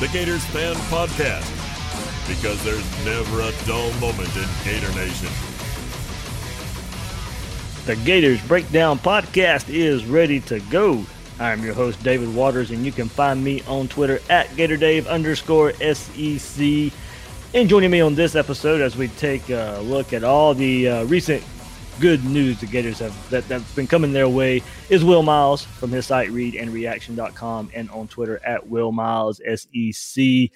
The Gators Fan Podcast. Because there's never a dull moment in Gator Nation. The Gators Breakdown Podcast is ready to go. I'm your host, David Waters, and you can find me on Twitter at GatorDave underscore SEC. And joining me on this episode as we take a look at all the uh, recent good news the Gators have that, that's been coming their way is Will Miles from his site readandreaction.com and on Twitter at Will Miles SEC.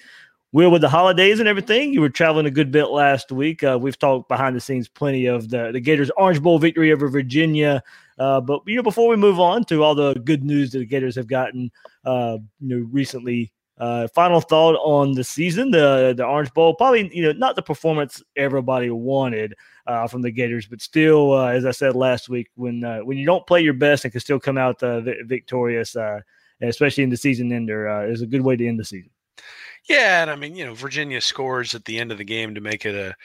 Will, with the holidays and everything, you were traveling a good bit last week. Uh, we've talked behind the scenes plenty of the, the Gators Orange Bowl victory over Virginia. Uh, but you know, before we move on to all the good news that the Gators have gotten, uh, you know, recently, uh, final thought on the season, the the Orange Bowl. Probably, you know, not the performance everybody wanted uh, from the Gators, but still, uh, as I said last week, when uh, when you don't play your best and can still come out uh, vi- victorious, uh, especially in the season ender, is a good way to end the season. Yeah, and I mean, you know, Virginia scores at the end of the game to make it a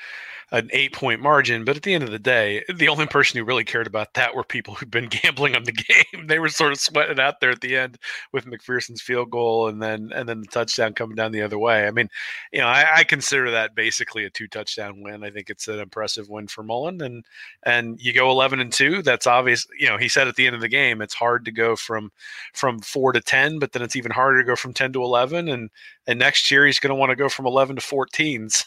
an eight point margin, but at the end of the day, the only person who really cared about that were people who'd been gambling on the game. They were sort of sweating out there at the end with McPherson's field goal and then and then the touchdown coming down the other way. I mean, you know, I, I consider that basically a two touchdown win. I think it's an impressive win for Mullen, and and you go eleven and two. That's obvious. You know, he said at the end of the game, it's hard to go from from four to ten, but then it's even harder to go from ten to eleven, and and next year he's going to want to go from 11 to 14 so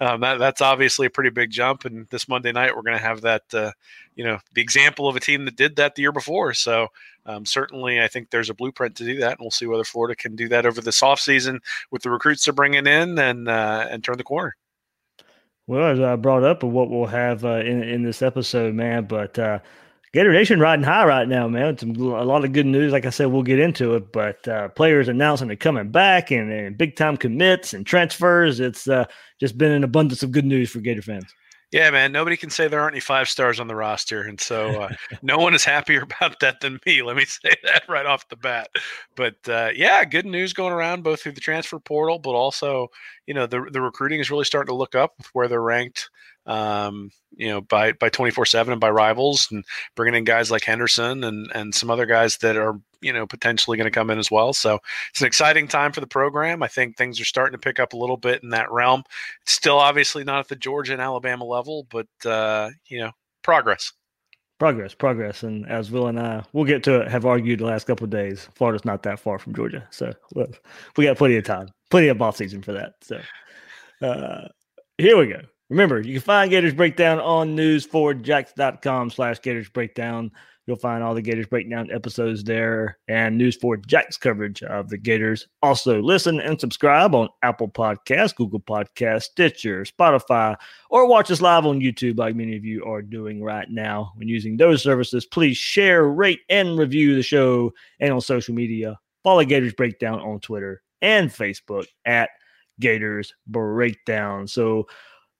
um, that, that's obviously a pretty big jump and this monday night we're going to have that uh, you know the example of a team that did that the year before so um, certainly i think there's a blueprint to do that and we'll see whether florida can do that over this offseason with the recruits they're bringing in and uh, and turn the corner Well, as I brought up, what we'll have uh, in in this episode, man. But uh, Gator Nation riding high right now, man. Some a lot of good news. Like I said, we'll get into it. But uh, players announcing they're coming back and, and big time commits and transfers. It's uh, just been an abundance of good news for Gator fans. Yeah, man. Nobody can say there aren't any five stars on the roster, and so uh, no one is happier about that than me. Let me say that right off the bat. But uh, yeah, good news going around both through the transfer portal, but also you know the the recruiting is really starting to look up with where they're ranked. Um, you know, by by twenty four seven and by rivals, and bringing in guys like Henderson and and some other guys that are you know potentially going to come in as well. So it's an exciting time for the program. I think things are starting to pick up a little bit in that realm. It's still obviously not at the Georgia and Alabama level, but uh, you know, progress. Progress, progress, and as Will and I, we'll get to it. Have argued the last couple of days. Florida's not that far from Georgia, so we got plenty of time, plenty of off season for that. So uh, here we go. Remember, you can find Gators Breakdown on news4jax.com slash Gators Breakdown. You'll find all the Gators Breakdown episodes there and News 4 Jax coverage of the Gators. Also, listen and subscribe on Apple Podcasts, Google Podcasts, Stitcher, Spotify, or watch us live on YouTube like many of you are doing right now. When using those services, please share, rate, and review the show and on social media. Follow Gators Breakdown on Twitter and Facebook at Gators Breakdown. So,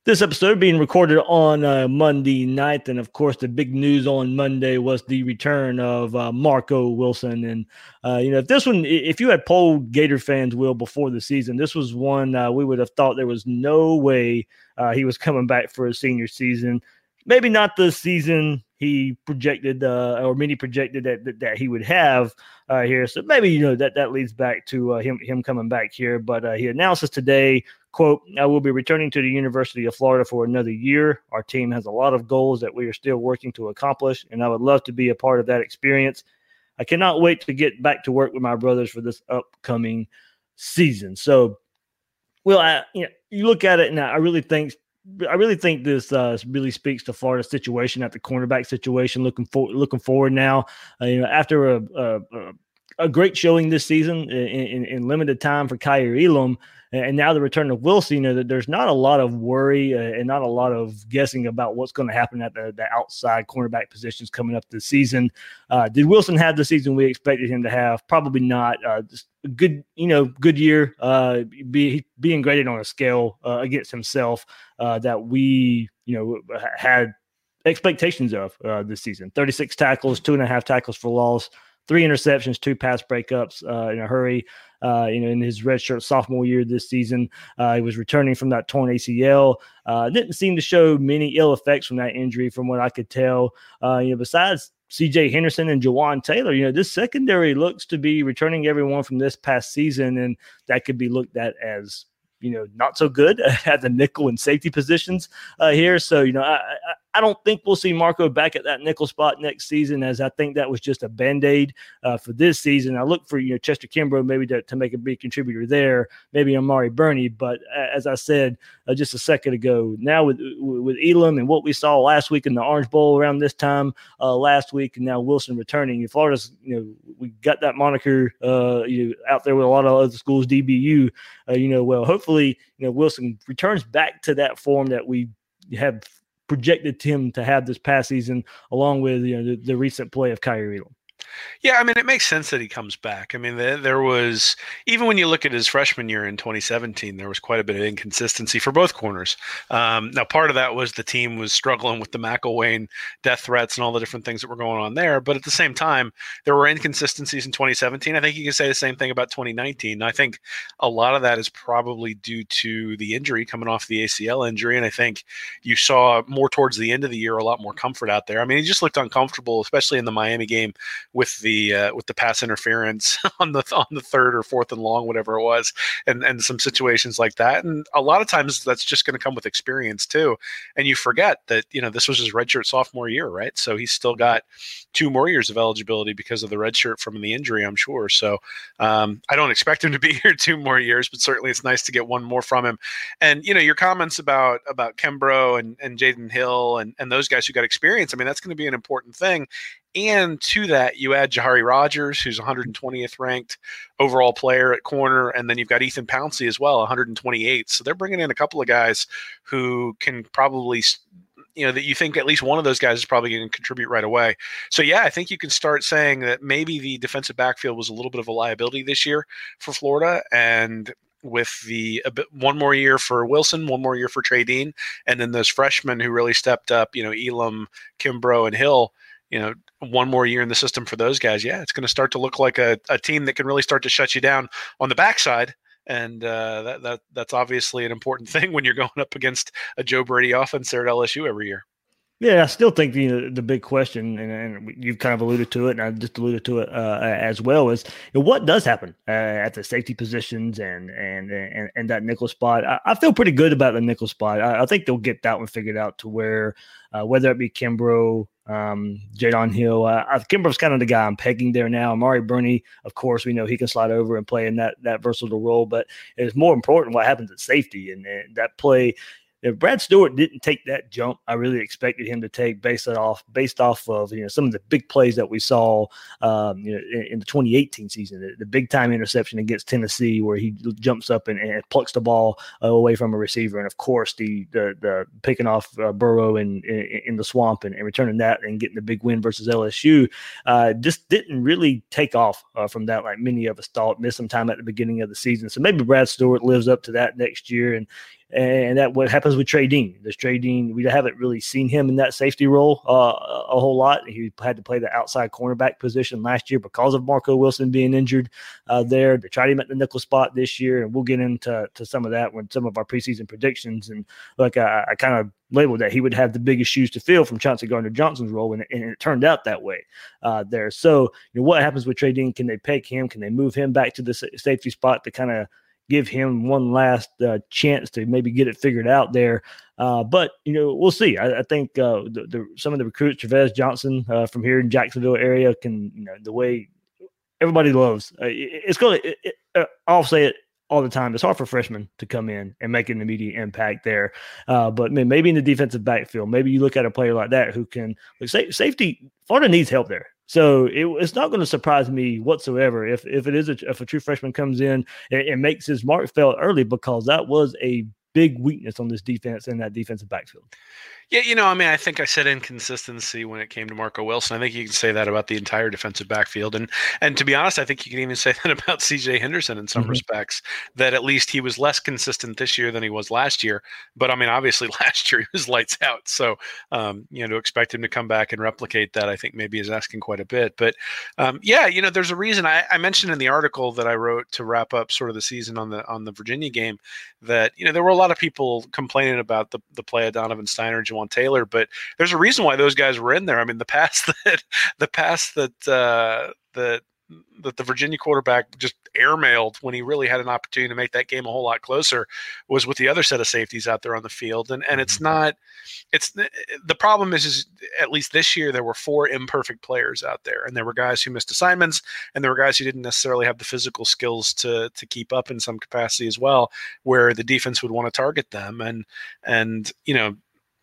this episode being recorded on uh, Monday night, and of course, the big news on Monday was the return of uh, Marco Wilson. And uh, you know, if this one, if you had polled Gator fans, will before the season, this was one uh, we would have thought there was no way uh, he was coming back for a senior season. Maybe not the season he projected, uh, or many projected that, that, that he would have here. So maybe you know that that leads back to him him coming back here. But he announces today quote i will be returning to the university of florida for another year. Our team has a lot of goals that we are still working to accomplish and i would love to be a part of that experience. I cannot wait to get back to work with my brothers for this upcoming season. So well I, you, know, you look at it and i really think I really think this uh, really speaks to Florida's situation at the cornerback situation. Looking for looking forward now, uh, you know, after a, a, a a great showing this season in, in, in limited time for Kaiir Elam. And now the return of Wilson, you know, that there's not a lot of worry uh, and not a lot of guessing about what's going to happen at the, the outside cornerback positions coming up this season. Uh, did Wilson have the season we expected him to have? Probably not. Uh, good, you know, good year. Uh, be, being graded on a scale uh, against himself uh, that we, you know, had expectations of this season. 36 tackles, two and a half tackles for loss, three interceptions, two pass breakups uh, in a hurry. Uh, you know, in his redshirt sophomore year this season, uh, he was returning from that torn ACL. Uh, didn't seem to show many ill effects from that injury, from what I could tell. Uh, you know, besides CJ Henderson and Jeawon Taylor, you know, this secondary looks to be returning everyone from this past season, and that could be looked at as you know not so good at the nickel and safety positions uh, here. So you know, I, I don't think we'll see Marco back at that nickel spot next season, as I think that was just a band aid uh, for this season. I look for you know Chester Kimbrough maybe to, to make a big contributor there, maybe Amari Burney. But as I said uh, just a second ago, now with with Elam and what we saw last week in the Orange Bowl around this time uh, last week, and now Wilson returning, Florida's you know we got that moniker uh, you know, out there with a lot of other schools, DBU. Uh, you know, well, hopefully you know Wilson returns back to that form that we have projected him to have this past season, along with you know the, the recent play of Kaiir Elam. Yeah, I mean, it makes sense that he comes back. I mean, there, there, was even when you look at his freshman year in 2017, there was quite a bit of inconsistency for both corners. Um, now, part of that was the team was struggling with the McElwain death threats and all the different things that were going on there. But at the same time, there were inconsistencies in 2017. I think you can say the same thing about 2019. I think a lot of that is probably due to the injury coming off the ACL injury, and I think you saw more towards the end of the year a lot more comfort out there. I mean, he just looked uncomfortable, especially in the Miami game with the uh, with the pass interference on the on the third or fourth and long, whatever it was, and and some situations like that. And a lot of times that's just going to come with experience too. And you forget that you know this was his redshirt sophomore year, right? So he's still got two more years of eligibility because of the redshirt from the injury, I'm sure. So um, I don't expect him to be here two more years, but certainly it's nice to get one more from him. And you know your comments about about Kimbrough and and Jaydon Hill and and those guys who got experience. I mean that's going to be an important thing. And to that, you add Jahari Rogers, who's 120th ranked overall player at corner, and then you've got Ethan Pouncey as well, 128. So they're bringing in a couple of guys who can probably you know that you think at least one of those guys is probably going to contribute right away. So yeah, I think you can start saying that maybe the defensive backfield was a little bit of a liability this year for Florida, and with the bit, one more year for Wilson, one more year for Trey Dean, and then those freshmen who really stepped up, you know, Elam, Kimbrough, and Hill you know, one more year in the system for those guys, yeah, it's going to start to look like a, a team that can really start to shut you down on the backside. And uh, that, that that's obviously an important thing when you're going up against a Joe Brady offense there at LSU every year. Yeah, I still think the the big question, and, and, you've kind of alluded to it, and I just alluded to it uh, as well, is you know, what does happen uh, at the safety positions and and and, and that nickel spot. I, I, feel pretty good about the nickel spot. I, I, think they'll get that one figured out to where uh, whether it be Kimbrough, um, Jaydon Hill, uh, Kimbrough's kind of the guy I'm pegging there now. Amari Burney, of course, we know he can slide over and play in that that versatile role, but it's more important what happens at safety and, and that play if Brad Stewart didn't take that jump, I really expected him to take based off based off of you know some of the big plays that we saw um, you know, in, in, the 2018 season, the, the, big time interception against Tennessee where he jumps up and, and plucks the ball uh, away from a receiver, and of course the the, the picking off uh, Burrow in, in, in the swamp and, and, returning that and getting the big win versus LSU, uh, just didn't really take off uh, from that like many of us thought. Missed some time at the beginning of the season, so maybe Brad Stewart lives up to that next year and and that what happens with Trey Dean. This Trey Dean, we haven't really seen him in that safety role uh, a whole lot. He had to play the outside cornerback position last year because of Marco Wilson being injured uh, there. They tried him at the nickel spot this year, and we'll get into to some of that when some of our preseason predictions. And like I, I kind of labeled that he would have the biggest shoes to fill from Chauncey Gardner Johnson's role, and, and it turned out that way uh, there. So, you know, what happens with Trey Dean? Can they peg him? Can they move him back to the safety spot to kind of give him one last uh, chance to maybe get it figured out there. Uh, but you know, we'll see. I, I think uh, the, the, some of the recruits, Travis Johnson uh, from here in Jacksonville area, can you know the way everybody loves. Uh, it, it's going to. It, uh, I'll say it all the time. It's hard for freshmen to come in and make an immediate impact there. Uh, but maybe in the defensive backfield, maybe you look at a player like that who can like, say, safety. Florida needs help there. So it, it's not going to surprise me whatsoever if if it is a, if a true freshman comes in and, and makes his mark felt early because that was a big weakness on this defense and that defensive backfield. Yeah, you know, I mean, I think I said inconsistency when it came to Marco Wilson. I think you can say that about the entire defensive backfield, and and to be honest, I think you can even say that about C.J. Henderson in some mm-hmm. respects. That at least he was less consistent this year than he was last year. But I mean, obviously, last year he was lights out. So um, you know, to expect him to come back and replicate that, I think maybe is asking quite a bit. But um, yeah, you know, there's a reason I, I mentioned in the article that I wrote to wrap up sort of the season on the on the Virginia game that you know there were a lot of people complaining about the the play of Donovan Stiner Jeawon Taylor, but there's a reason why those guys were in there. I mean, the pass that the pass that uh, that that the Virginia quarterback just airmailed when he really had an opportunity to make that game a whole lot closer was with the other set of safeties out there on the field. And and it's mm-hmm. not it's the problem is is at least this year there were four imperfect players out there and there were guys who missed assignments and there were guys who didn't necessarily have the physical skills to to keep up in some capacity as well where the defense would want to target them and and you know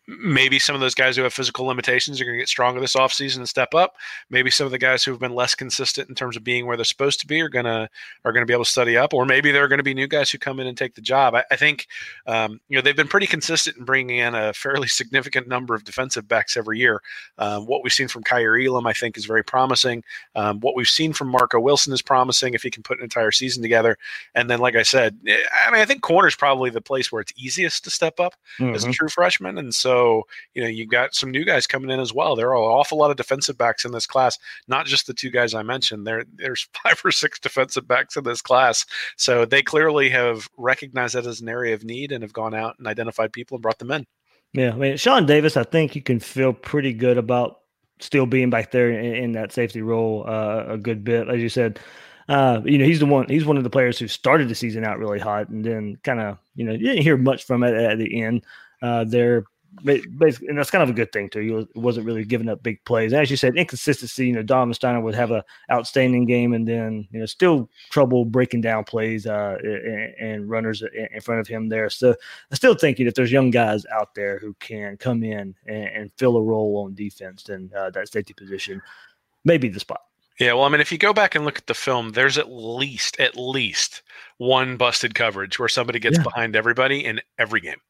maybe some of those guys who have physical limitations are going to get stronger this offseason and step up. Maybe some of the guys who have been less consistent in terms of being where they're supposed to be are going to are going to be able to study up, or maybe there are going to be new guys who come in and take the job. I, I think um, you know they've been pretty consistent in bringing in a fairly significant number of defensive backs every year. Um, what we've seen from Kaiir Elam, I think, is very promising. Um, what we've seen from Marco Wilson is promising if he can put an entire season together. And then, like I said, eh, I mean, I think corner is probably the place where it's easiest to step up mm-hmm. as a mm-hmm. true freshman, and so so, you know, you've got some new guys coming in as well. There are an awful lot of defensive backs in this class, not just the two guys I mentioned. There, there's five or six defensive backs in this class. So they clearly have recognized that as an area of need and have gone out and identified people and brought them in. Yeah, I mean, Shawn Davis, I think you can feel pretty good about still being back there in, in that safety role uh, a good bit. As you said, uh, you know, he's the one. He's one of the players who started the season out really hot, and then kind of, you know, you didn't hear much from it at the end. Uh, there, basically, and that's kind of a good thing too. He wasn't really giving up big plays. As you said, inconsistency. You know, Dom Stiner would have a outstanding game, and then you know, still trouble breaking down plays uh, and, and, runners in front of him there. So I still think that there's young guys out there who can come in and, and fill a role on defense, and uh, that safety position may be the spot. Yeah, well, I mean, if you go back and look at the film, there's at least at least one busted coverage where somebody gets yeah. behind everybody in every game.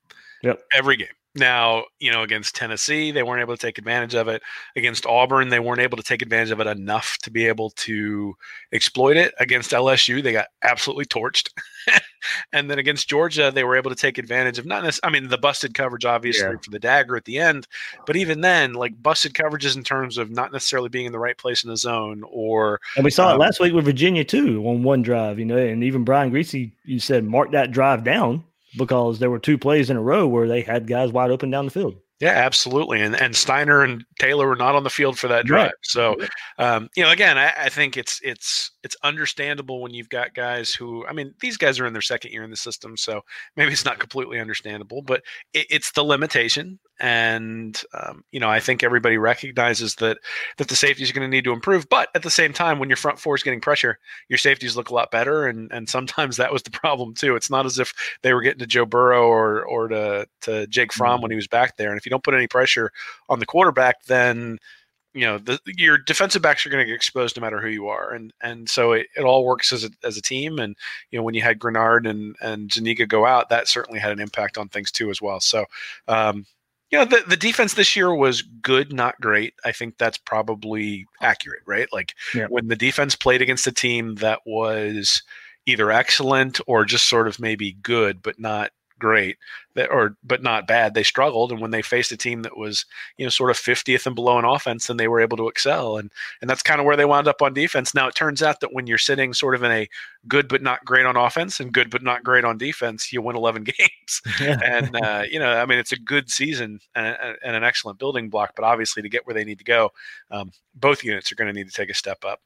Yep. Every game. Now, you know, against Tennessee, they weren't able to take advantage of it. Against Auburn, they weren't able to take advantage of it enough to be able to exploit it. Against LSU, they got absolutely torched. and then against Georgia, they were able to take advantage of not necessarily, I mean, the busted coverage, obviously, yeah. for the dagger at the end. But even then, like busted coverages in terms of not necessarily being in the right place in the zone or. And we saw um, it last week with Virginia, too, on one drive, you know, and even Brian Griese, you said, mark that drive down because there were two plays in a row where they had guys wide open down the field. Yeah, absolutely. And and Stiner and Taylor were not on the field for that drive. Right. So, um, you know, again, I, I, think it's it's it's understandable when you've got guys who, I mean, these guys are in their second year in the system, so maybe it's not completely understandable, but it, it's the limitation. And um, you know, I think everybody recognizes that that the safety is going to need to improve. But at the same time, when your front four is getting pressure, your safeties look a lot better. And and sometimes that was the problem too. It's not as if they were getting to Joe Burrow or or to to Jake Fromm mm-hmm. when he was back there. And if you don't put any pressure on the quarterback, then you know the, your defensive backs are going to get exposed no matter who you are, and and so it, it all works as a as a team. And you know when you had Greenard and and Zuniga go out, that certainly had an impact on things too as well. So. Um, you know the, the defense this year was good not great i think that's probably accurate right like yeah. when the defense played against a team that was either excellent or just sort of maybe good but not great that or but not bad they struggled and when they faced a team that was you know sort of 50th and below in offense then they were able to excel and and that's kind of where they wound up on defense now it turns out that when you're sitting sort of in a good but not great on offense and good but not great on defense you win 11 games yeah. and uh, you know i mean it's a good season and, and, an excellent building block but obviously to get where they need to go um, both units are going to need to take a step up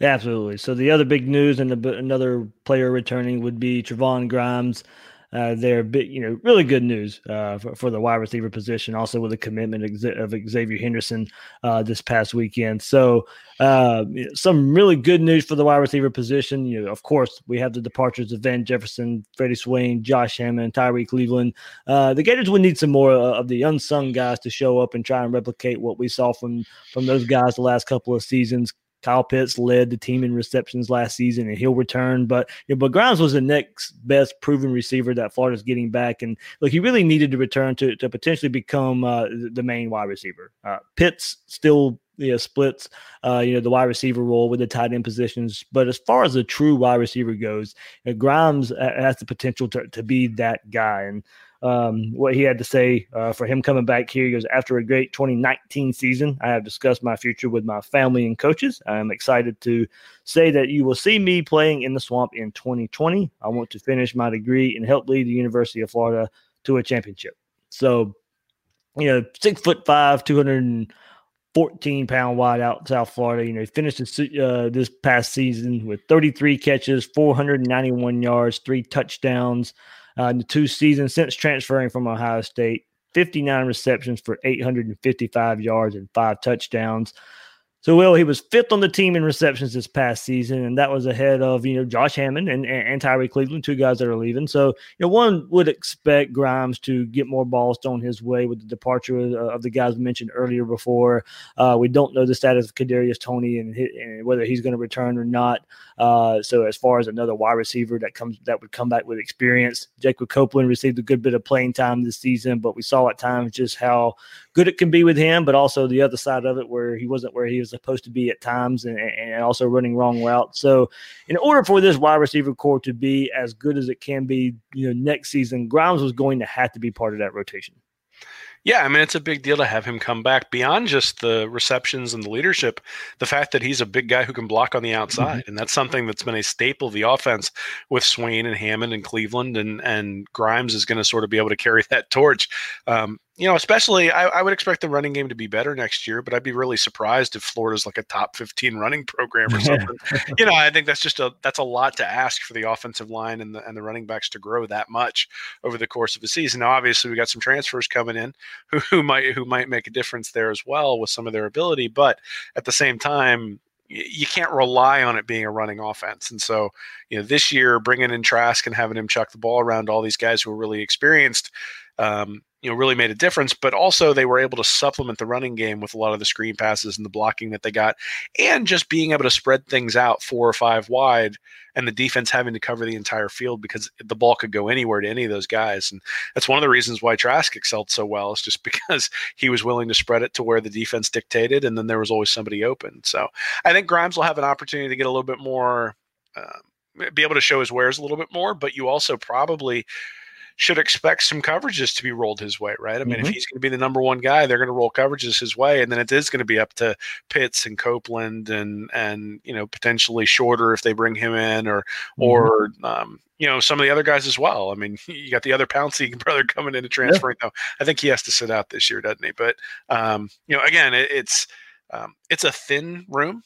absolutely. So the other big news and another player returning would be Trevon Grimes. Uh, they're you know, really good news uh, for, for, the wide receiver position. Also with the commitment of Xavier Henderson uh, this past weekend. So uh, some really good news for the wide receiver position. You know, of course, we have the departures of Van Jefferson, Freddie Swain, Josh Hammond, Tyrie Cleveland. Uh, the Gators would need some more uh, of the unsung guys to show up and try and replicate what we saw from from those guys the last couple of seasons. Kyle Pitts led the team in receptions last season, and he'll return. But you know, but Grimes was the next best proven receiver that Florida's getting back, and look, he really needed to return to to potentially become uh, the main wide receiver. Uh, Pitts still splits, uh, you know, the wide receiver role with the tight end positions. But as far as the true wide receiver goes, you know, Grimes has the potential to, to be that guy. And um, what he had to say uh, for him coming back here. He goes, After a great 2019 season, I have discussed my future with my family and coaches. I am excited to say that you will see me playing in the swamp in 2020. I want to finish my degree and help lead the University of Florida to a championship. So, you know, six foot five, 214 pound wide out South Florida. You know, he finished this, uh, this past season with 33 catches, 491 yards, three touchdowns uh, in the two seasons since transferring from Ohio State. 59 receptions for 855 yards and five touchdowns. So, Will, he was fifth on the team in receptions this past season, and that was ahead of, you know, Josh Hammond and, and, Tyrie Cleveland, two guys that are leaving. So, you know, one would expect Grimes to get more balls thrown his way with the departure of, of the guys mentioned earlier before. Uh, we don't know the status of Kadarius Toney and, and whether he's going to return or not. Uh, so, as far as another wide receiver that comes that would come back with experience, Jacob Copeland received a good bit of playing time this season, but we saw at times just how good it can be with him, but also the other side of it where he wasn't where he was supposed to be at times and, and also running wrong routes. So, in order for this wide receiver corps to be as good as it can be, you know, next season, Grimes was going to have to be part of that rotation. Yeah, I mean it's a big deal to have him come back beyond just the receptions and the leadership. The fact that he's a big guy who can block on the outside, mm-hmm. and that's something that's been a staple of the offense with Swain and Hammond and Cleveland, and and Grimes is going to sort of be able to carry that torch. Um, you know, especially I, I, would expect the running game to be better next year, but I'd be really surprised if Florida's like a top 15 running program or something. you know, I think that's just a that's a lot to ask for the offensive line and the and the running backs to grow that much over the course of a season. Now, obviously, we got some transfers coming in who, who might who might make a difference there as well with some of their ability, but at the same time, you can't rely on it being a running offense. And so, you know, this year bringing in Trask and having him chuck the ball around all these guys who are really experienced, um, you know, really made a difference. But also, they were able to supplement the running game with a lot of the screen passes and the blocking that they got, and just being able to spread things out four or five wide, and the defense having to cover the entire field because the ball could go anywhere to any of those guys. And that's one of the reasons why Trask excelled so well is just because he was willing to spread it to where the defense dictated, and then there was always somebody open. So I think Grimes will have an opportunity to get a little bit more. Uh, be able to show his wares a little bit more, but you also probably should expect some coverages to be rolled his way, right? I mean, mm-hmm. if he's going to be the number one guy, they're going to roll coverages his way, and then it is going to be up to Pitts and Copeland and and you know potentially Shorter if they bring him in, or mm-hmm. or um, you know some of the other guys as well. I mean, you got the other Pouncey brother coming in and transferring. Yeah. Though I think he has to sit out this year, doesn't he? But um, you know, again, it, it's um, it's a thin room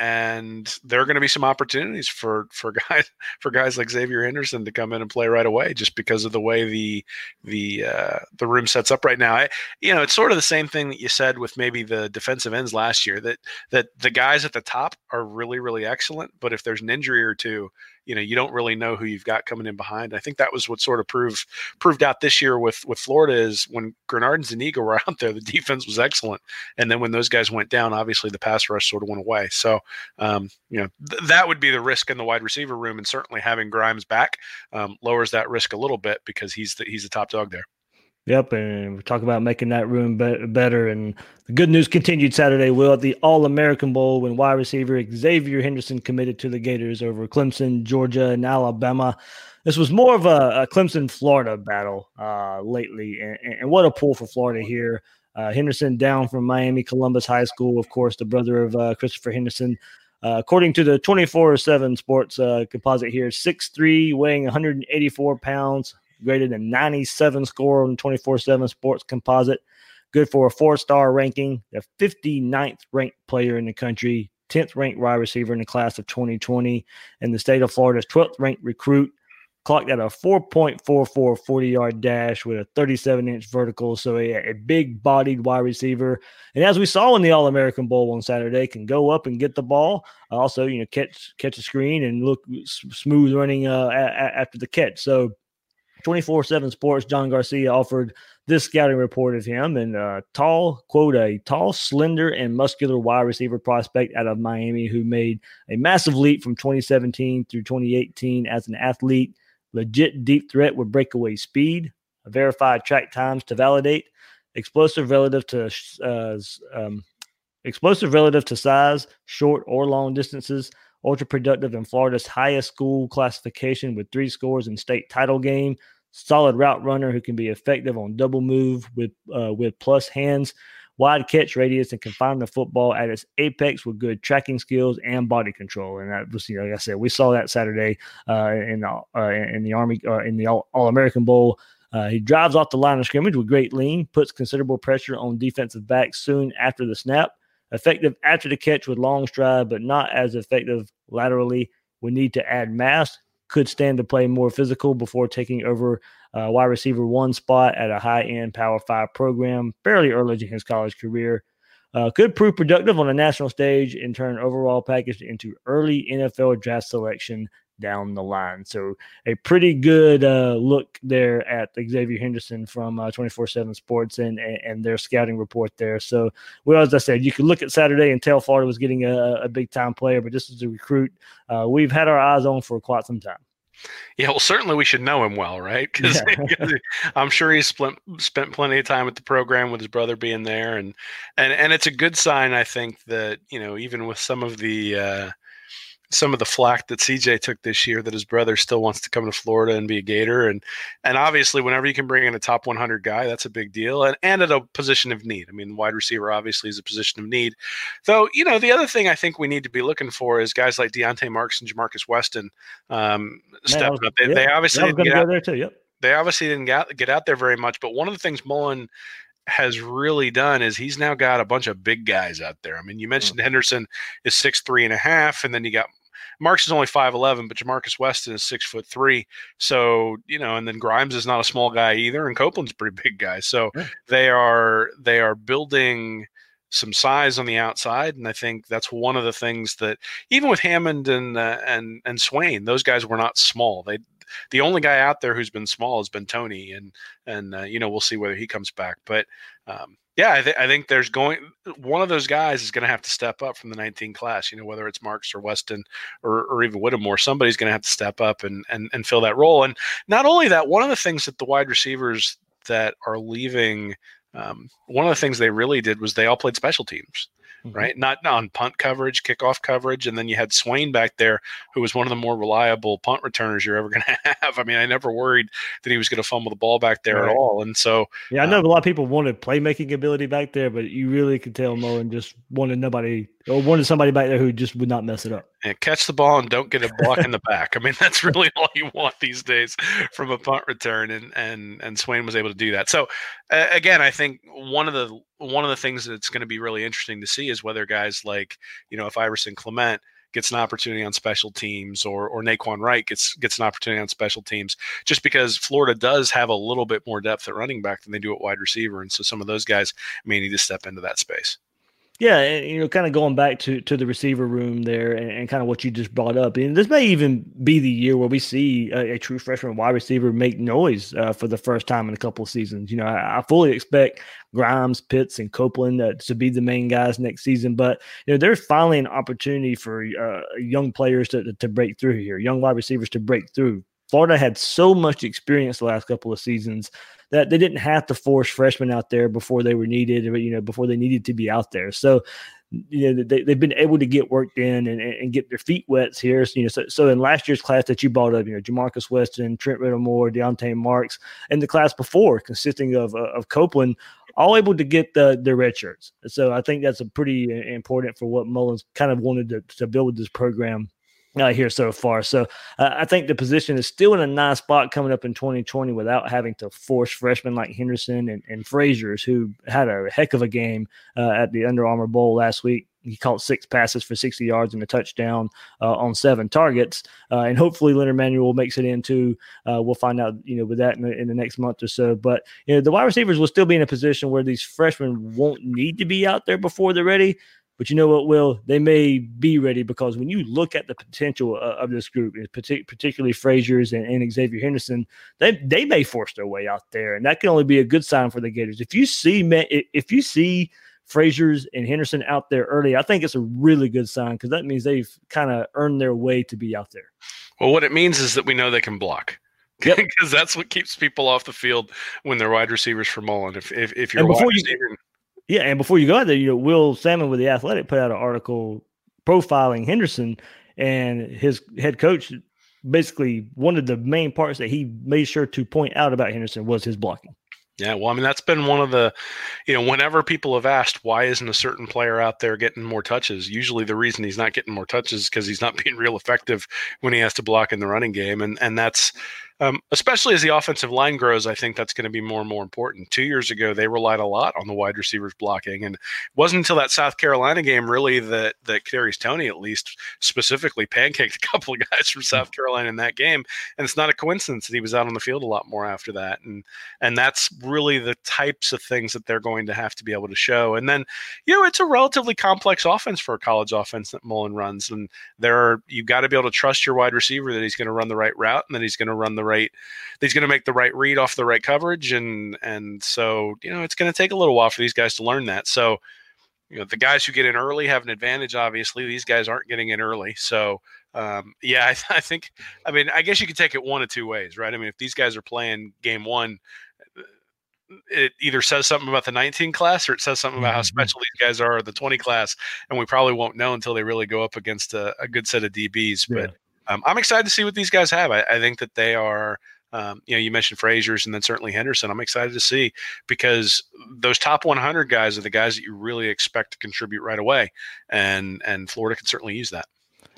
and there are going to be some opportunities for for guys for guys like Xavier Henderson to come in and play right away just because of the way the the uh, the room sets up right now. I, you know, it's sort of the same thing that you said with maybe the defensive ends last year that that the guys at the top are really really excellent, but if there's an injury or two, you know you don't really know who you've got coming in behind. I think that was what sort of proved proved out this year with with Florida is when Greenard and Zuniga were out there, the defense was excellent, and then when those guys went down, obviously the pass rush sort of went away. So um, you know th- that would be the risk in the wide receiver room, and certainly having Grimes back um, lowers that risk a little bit because he's the he's the top dog there. Yep, and we talk about making that room be- better. And the good news continued Saturday, Will, at the All American Bowl when wide receiver Xavier Henderson committed to the Gators over Clemson, Georgia, and Alabama. This was more of a, a Clemson Florida battle uh, lately, and, and, what a pull for Florida here. Uh, Henderson down from Miami Columbus High School, of course, the brother of uh, Christopher Henderson. Uh, according to the 24 7 sports uh, composite here, 6'3, weighing 184 pounds, graded a 97 score on 24 7 sports composite. Good for a four star ranking, the 59th ranked player in the country, 10th ranked wide receiver in the class of 2020, and the state of Florida's 12th ranked recruit. clocked at a 4.44 40 yard dash with a 37 inch vertical. So a, a big bodied wide receiver. And as we saw in the All American Bowl on Saturday, can go up and get the ball. Also, you know, catch catch a screen and look smooth running uh, a- a- after the catch. So 24 7 Sports, John Garcia offered this scouting report of him and uh, tall, quote, a tall, slender, and muscular wide receiver prospect out of Miami who made a massive leap from 2017 through 2018 as an athlete, legit deep threat with breakaway speed, verified track times to validate, explosive relative to uh, um, explosive relative to size, short or long distances, ultra productive in Florida's highest school classification with three scores in state title game, solid route runner who can be effective on double move with uh, with plus hands, wide catch radius, and can find the football at its apex with good tracking skills and body control. And that was, you know, like I said, we saw that Saturday uh, in the uh, in the Army uh, in the All American Bowl. Uh, he drives off the line of scrimmage with great lean, puts considerable pressure on defensive backs soon after the snap. Effective after the catch with long stride, but not as effective laterally. We need to add mass. Could stand to play more physical before taking over uh, wide receiver one spot at a high end Power Five program fairly early in his college career. Uh, could prove productive on a national stage and turn overall package into early NFL draft selection down the line. So a pretty good uh, look there at Xavier Henderson from uh, 24/7 Sports and, and, and their scouting report there. So well, as I said, you could look at Saturday and tell Florida was getting a, a big time player, but this is a recruit uh, we've had our eyes on for quite some time. Yeah, well, certainly we should know him well, right? Because Yeah. I'm sure he's spent spent plenty of time at the program with his brother being there, and and and it's a good sign, I think, that you know even with some of the uh, some of the flack that CJ took this year, that his brother still wants to come to Florida and be a Gator, and and obviously whenever you can bring in a top 100 guy, that's a big deal, and and at a position of need. I mean, wide receiver obviously is a position of need. Though you know the other thing I think we need to be looking for is guys like Dionte Marks and Jamarcus Weston um, Man, stepping was- up. They, yeah, they obviously didn't get out there too. Yep. they obviously didn't get, get out there very much, but one of the things Mullen has really done is he's now got a bunch of big guys out there. I mean, you mentioned Henderson is six three and a half, and then you got Marks is only five eleven, but Jamarcus Weston is six foot three. So you know, and then Grimes is not a small guy either, and Copeland's a pretty big guy. So Yeah. they are they are building some size on the outside, and I think that's one of the things that even with Hammond and uh, and and Swain, those guys were not small. They the only guy out there who's been small has been Toney, and and uh, you know we'll see whether he comes back. But um, yeah, I, th- I think there's going one of those guys is going to have to step up from the 19 class. You know whether it's Marks or Weston or, or even Whittemore, somebody's going to have to step up and, and and fill that role. And not only that, one of the things that the wide receivers that are leaving. Um, one of the things they really did was they all played special teams Mhm. right? Not on punt coverage, kickoff coverage, and then you had Swain back there, who was one of the more reliable punt returners you're ever going to have. I mean, I never worried that he was going to fumble the ball back there Right. at all. And so, Yeah, I know a lot of people wanted playmaking ability back there, but you really could tell Mullen just wanted nobody or wanted somebody back there who just would not mess it up. yeah, catch the ball and don't get a block in the back. I mean, that's really all you want these days from a punt return, and and and Swain was able to do that. So, uh, again, I think one of the one of the things that's going to be really interesting to see is whether guys like you know if Iverson Clement gets an opportunity on special teams or or Nay'Quan Wright gets gets an opportunity on special teams just because Florida does have a little bit more depth at running back than they do at wide receiver and so some of those guys may need to step into that space. Yeah, and you know, kind of going back to to the receiver room there, and, and kind of what you just brought up, and this may even be the year where we see a, a true freshman wide receiver make noise uh, for the first time in a couple of seasons. You know, I, I fully expect Grimes, Pitts, and Copeland uh, to be the main guys next season, but you know, there's finally an opportunity for uh, young players to to break through here, young wide receivers to break through. Florida had so much experience the last couple of seasons that they didn't have to force freshmen out there before they were needed, you know, before they needed to be out there. So, you know, they, they've been able to get worked in and, and get their feet wet here. So, you know, so, so in last year's class that you brought up, you know, Jamarcus Weston, Trent Whittemore, Dionte Marks, and the class before consisting of, uh, of Copeland, all able to get the, the red shirts. So I think that's a pretty uh, important for what Mullen's kind of wanted to, to build with this program uh, here so far. So uh, I think the position is still in a nice spot coming up in 2020 without having to force freshmen like Henderson and, and Fraziars, who had a heck of a game uh, at the Under Armour Bowl last week, he caught six passes for 60 yards and a touchdown uh, on seven targets. Uh, and hopefully Leonard Manuel makes it into. Uh, we'll find out, you know, with that in the, in the, next month or so. But you know, the wide receivers will still be in a position where these freshmen won't need to be out there before they're ready. But you know what, Will? They may be ready because when you look at the potential uh, of this group, particularly Fraziars and, and, Xavier Henderson, they they may force their way out there, and that can only be a good sign for the Gators. If you see, if you see Fraziars and Henderson out there early, I think it's a really good sign because that means they've kind of earned their way to be out there. Well, what it means is that we know they can block. Because yep. that's what keeps people off the field when they're wide receivers for Mullen. If if, if you're before you, receiver, yeah, and before you go out there, you know, Will Sammon with the Athletic put out an article profiling Henderson, and his head coach basically one of the main parts that he made sure to point out about Henderson was his blocking. Yeah, well, I mean, that's been one of the, you know, whenever people have asked why isn't a certain player out there getting more touches, usually the reason he's not getting more touches is because he's not being real effective when he has to block in the running game, and and that's um, especially as the offensive line grows, I think that's going to be more and more important. Two years ago, they relied a lot on the wide receivers blocking, and it wasn't until that South Carolina game really that that Kadarius Toney, at least specifically, pancaked a couple of guys from South Carolina in that game. And it's not a coincidence that he was out on the field a lot more after that, and and that's really the types of things that they're going to have to be able to show. And then, you know, it's a relatively complex offense for a college offense that Mullen runs, and there are you've got to be able to trust your wide receiver that he's going to run the right route and that he's going to run the right he's going to make the right read off the right coverage and and so you know it's going to take a little while for these guys to learn that. So you know the guys who get in early have an advantage obviously. These guys aren't getting in early. So um, yeah I, I, think i mean i guess you could take it one of two ways right? I mean if these guys are playing game one it either says something about the 19 class or it says something about how mm-hmm. special these guys are the 20 class and we probably won't know until they really go up against a, a good set of dbs but um, I'm excited to see what these guys have. I, I think that they are. Um, you know, you mentioned Fraziars and then certainly Henderson. I'm excited to see because those top 100 guys are the guys that you really expect to contribute right away, and and Florida can certainly use that.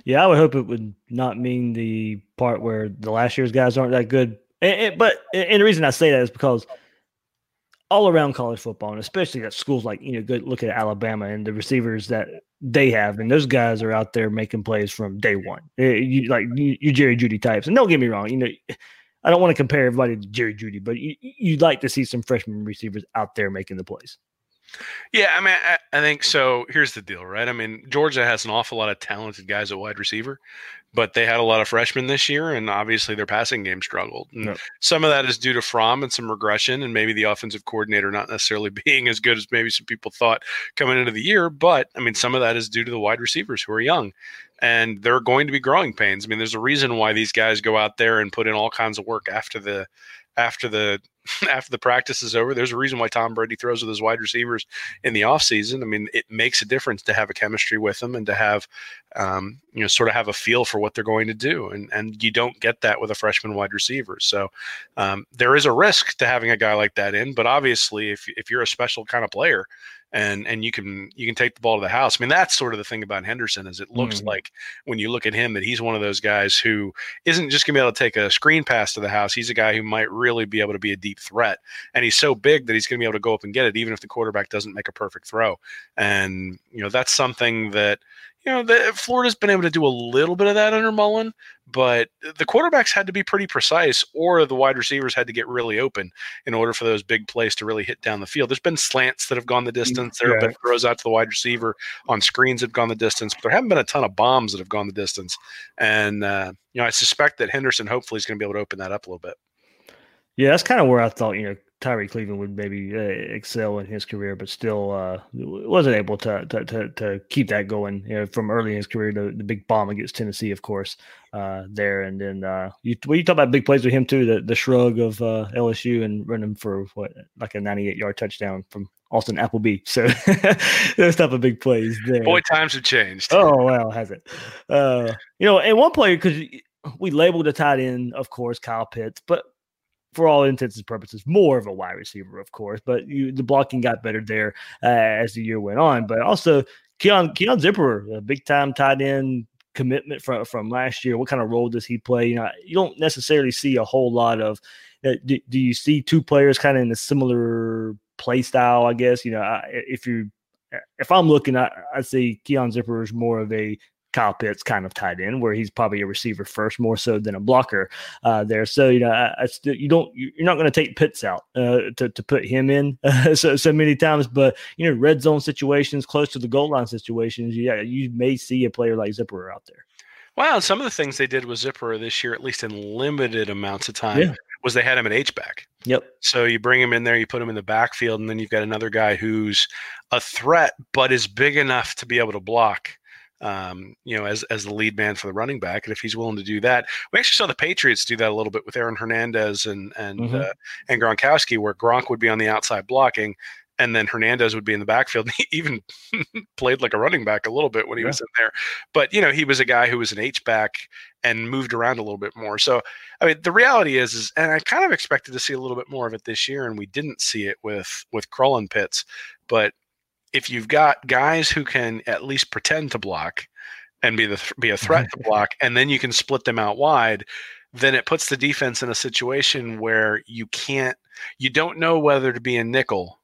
Yeah, I would hope it would not mean the part where the last year's guys aren't that good. And, and, but and the reason I say that is because all around college football, and especially at schools like you know, good look at Alabama and the receivers that they have, and those guys are out there making plays from day one. Eh, you like you, Jerry Jeudy types, and don't get me wrong, you know, I don't want to compare everybody to Jerry Jeudy, but you, you'd like to see some freshman receivers out there making the plays. Yeah, I mean, I, I, think so. Here's the deal, right? I mean, Georgia has an awful lot of talented guys at wide receiver, but they had a lot of freshmen this year, and obviously their passing game struggled. And some of that is due to Fromm and some regression, and maybe the offensive coordinator not necessarily being as good as maybe some people thought coming into the year. But I mean, some of that is due to the wide receivers who are young, and they're going to be growing pains. I mean, there's a reason why these guys go out there and put in all kinds of work after the after the after the practice is over. There's a reason why Tom Brady throws with his wide receivers in the offseason. I mean, it makes a difference to have a chemistry with them and to have, um, you know, sort of have a feel for what they're going to do. And and you don't get that with a freshman wide receiver. So um, there is a risk to having a guy like that in. But obviously, if if you're a special kind of player, and and you can you can take the ball to the house. I mean, that's sort of the thing about Henderson is it looks mm-hmm. like when you look at him that he's one of those guys who isn't just going to be able to take a screen pass to the house. He's a guy who might really be able to be a deep threat, and he's so big that he's going to be able to go up and get it, even if the quarterback doesn't make a perfect throw. And you know that's something that you know, the, Florida's been able to do a little bit of that under Mullen, but the quarterbacks had to be pretty precise, or the wide receivers had to get really open in order for those big plays to really hit down the field. There's been slants that have gone the distance. There have been throws out to the wide receiver on screens that have gone the distance, but there haven't been a ton of bombs that have gone the distance. And uh, you know, I suspect that Henderson hopefully is going to be able to open that up a little bit. Yeah, that's kind of where I thought you know Tyrie Cleveland would maybe uh, excel in his career, but still uh, wasn't able to, to, to to keep that going. You know, from early in his career, the, the big bomb against Tennessee, of course, uh, there, and then uh, you when you talk about big plays with him too, the the shrug of uh, LSU and running for what like a 98 yard touchdown from Austin Appleby. So those type of big plays there. Boy, times have changed. Oh well, has it? Uh, you know, and one player because we labeled a tight end, of course, Kyle Pitts, but for all intents and purposes, more of a wide receiver, of course. But you, the blocking got better there uh, as the year went on. But also, Keon, Keon Zipperer, a big time tight end commitment from from last year. What kind of role does he play? You know, you don't necessarily see a whole lot of. Uh, do, do, you see two players kind of in a similar play style? I guess you know if you if I'm looking, I, I see Keon Zipper is more of a Kyle Pitts kind of tight end, where he's probably a receiver first, more so than a blocker uh, there. So you know, I, I still, you don't you're not going to take Pitts out uh, to to put him in uh, so so many times, but you know, red zone situations, close to the goal line situations, yeah, you may see a player like Zipper out there. Well, some of the things they did with Zipper this year, at least in limited amounts of time, Yeah. was they had him at H back. Yep. So you bring him in there, you put him in the backfield, and then you've got another guy who's a threat, but is big enough to be able to block. Um, you know, as as the lead man for the running back, and if he's willing to do that, we actually saw the Patriots do that a little bit with Aaron Hernandez and and Mhm. uh, and Gronkowski, where Gronk would be on the outside blocking, and then Hernandez would be in the backfield. He even played like a running back a little bit when he Yeah. was in there, but you know, he was a guy who was an H back and moved around a little bit more. So, I mean, the reality is, is, and I kind of expected to see a little bit more of it this year, and we didn't see it with with and Pitts. But if you've got guys who can at least pretend to block and be the be a threat to block, and then you can split them out wide, then it puts the defense in a situation where you can't, you don't know whether to be a nickel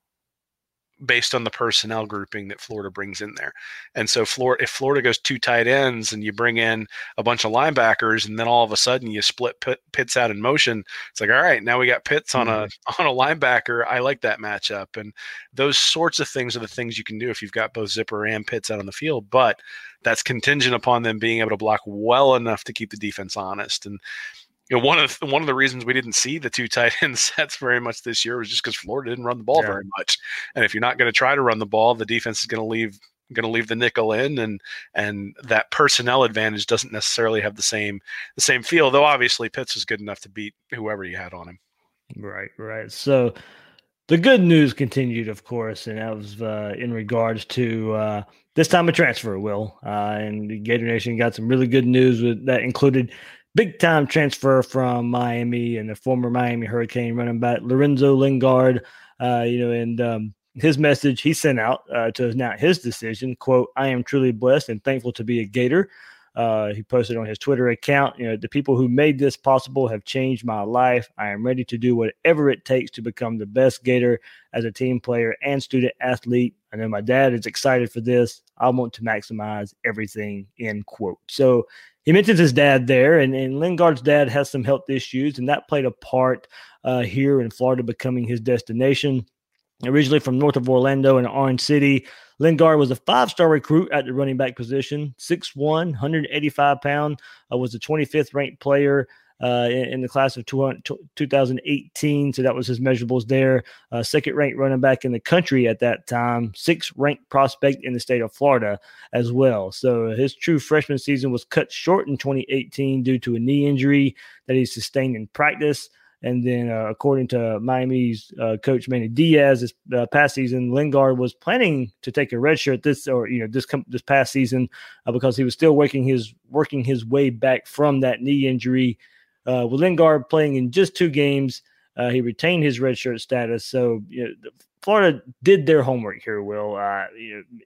based on the personnel grouping that Florida brings in there. And so Florida if Florida goes two tight ends and you bring in a bunch of linebackers and then all of a sudden you split Pitt, Pitts out in motion, it's like all right, now we got Pitts on a mm-hmm. on a linebacker. I like that matchup. And those sorts of things are the things you can do if you've got both Zipperer and Pitts out on the field, but that's contingent upon them being able to block well enough to keep the defense honest. And you know, one of the, one of the reasons we didn't see the two tight end sets very much this year was just because Florida didn't run the ball Yeah. very much. And if you're not going to try to run the ball, the defense is going to leave going to leave the nickel in, and and that personnel advantage doesn't necessarily have the same the same feel. Though obviously Pitts was good enough to beat whoever you had on him. Right, right. So the good news continued, of course, and that was uh, in regards to uh, this time of transfer, Will. Uh, and the Gator Nation got some really good news with, that included big time transfer from Miami and the former Miami Hurricane running back Lorenzo Lingard. Uh, you know, and um, his message he sent out uh, to announce his decision quote, I am truly blessed and thankful to be a Gator. Uh, he posted on his Twitter account, you know, the people who made this possible have changed my life. I am ready to do whatever it takes to become the best Gator as a team player and student athlete. I know my dad is excited for this. I want to maximize everything, end quote. So he mentions his dad there, and, and Lingard's dad has some health issues, and that played a part uh, here in Florida becoming his destination. Originally from north of Orlando in Orange City, Lingard was a five star recruit at the running back position, 6'1, 185 pound, uh, was the 25th ranked player uh, in, the class of 200 2018. So that was his measurables there. Uh, second ranked running back in the country at that time, sixth ranked prospect in the state of Florida as well. So his true freshman season was cut short in 2018 due to a knee injury that he sustained in practice. And then, uh, according to Miami's uh, coach Manny Diaz, this uh, past season, Lingard was planning to take a red shirt this or you know this com- this past season uh, because he was still working his working his way back from that knee injury. Uh, with Lingard playing in just two games, uh, he retained his redshirt status. So you know, Florida did their homework here, Will, uh,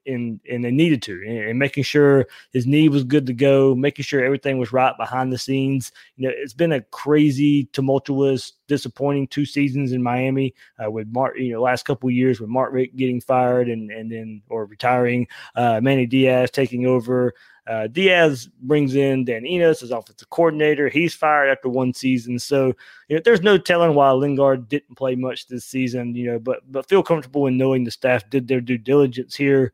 and and they needed to, and making sure his knee was good to go, making sure everything was right behind the scenes. You know, it's been a crazy, tumultuous, disappointing two seasons in Miami uh, with Mark. You know, last couple years with Mark Richt getting fired and and then or retiring, uh, Manny Diaz taking over. Uh, Diaz brings in Dan Enos as offensive coordinator. He's fired after one season, so you know, there's no telling why Lingard didn't play much this season. You know, but but feel comfortable in knowing the staff did their due diligence here.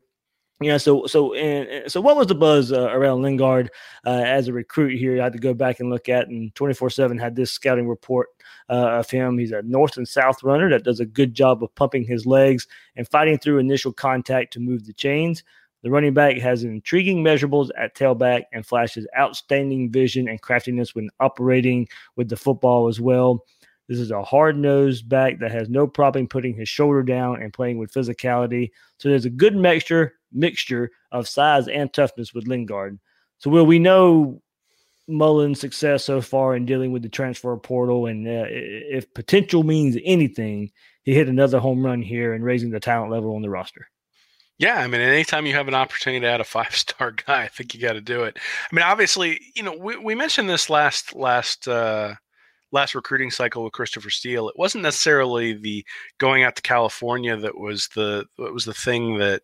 Yeah, so so and, and so what was the buzz uh, around Lingard uh, as a recruit here? I had to go back and look at, and twenty four seven had this scouting report uh, of him. He's a north and south runner that does a good job of pumping his legs and fighting through initial contact to move the chains. The running back has intriguing measurables at tailback and flashes outstanding vision and craftiness when operating with the football as well. This is a hard nosed back that has no problem putting his shoulder down and playing with physicality. So there's a good mixture mixture of size and toughness with Lingard. So will we know Mullen's success so far in dealing with the transfer portal, and uh, if potential means anything, he hit another home run here and raising the talent level on the roster. Yeah, I mean, anytime you have an opportunity to add a five star guy, I think you got to do it. I mean, obviously, you know, we, we mentioned this last last uh, last recruiting cycle with Christopher Steele. It wasn't necessarily the going out to California that was the that was the thing that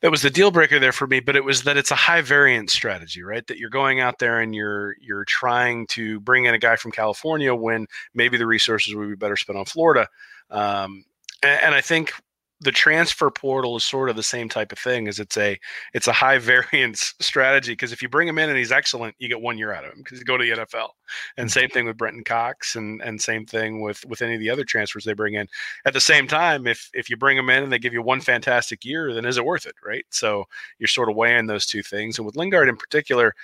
that was the deal breaker there for me. But it was that it's a high variance strategy, right? That you're going out there and you're you're trying to bring in a guy from California when maybe the resources would be better spent on Florida. Um, and, and I think the transfer portal is sort of the same type of thing as it's a it's a high variance strategy because if you bring him in and he's excellent you get one year out of him because you go to the NFL and mm. same thing with Brenton Cox and and same thing with with any of the other transfers they bring in. At the same time if if you bring them in and they give you one fantastic year then is it worth it right? So you're sort of weighing those two things. And with Lingard in particular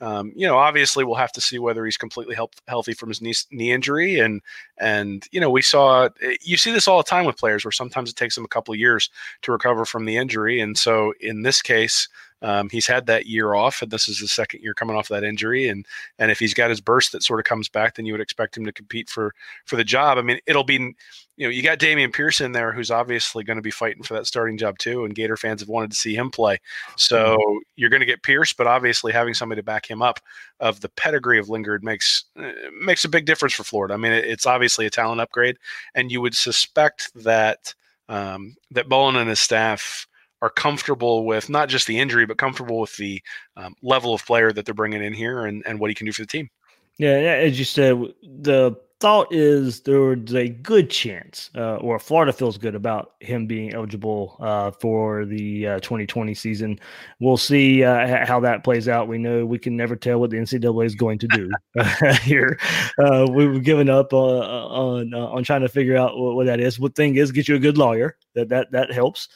um, you know, obviously we'll have to see whether he's completely help, healthy from his knee, knee injury. And, and, you know, we saw, eh, you see this all the time with players where sometimes it takes them a couple of years to recover from the injury. And so in this case, um, he's had that year off, and this is his second year coming off that injury. And and if he's got his burst that sort of comes back, then you would expect him to compete for for the job. I mean, it'll be, you know, you got Damian Pearson there, who's obviously going to be fighting for that starting job too. And Gator fans have wanted to see him play, so mm-hmm. you're going to get Pierce, but obviously having somebody to back him up of the pedigree of Lingard makes uh, makes a big difference for Florida. I mean, it, it's obviously a talent upgrade, and you would suspect that. Um, that Mullen and his staff are comfortable with not just the injury, but comfortable with the um, level of player that they're bringing in here and, and what he can do for the team. Yeah, as you said, the thought is there's a good chance, uh, or Florida feels good about him being eligible uh, for the uh, 2020 season. We'll see uh, how that plays out. We know we can never tell what the NCAA is going to do here. Uh, we've given up uh, on on trying to figure out what, what, that is. What thing is, get you a good lawyer. That that that helps.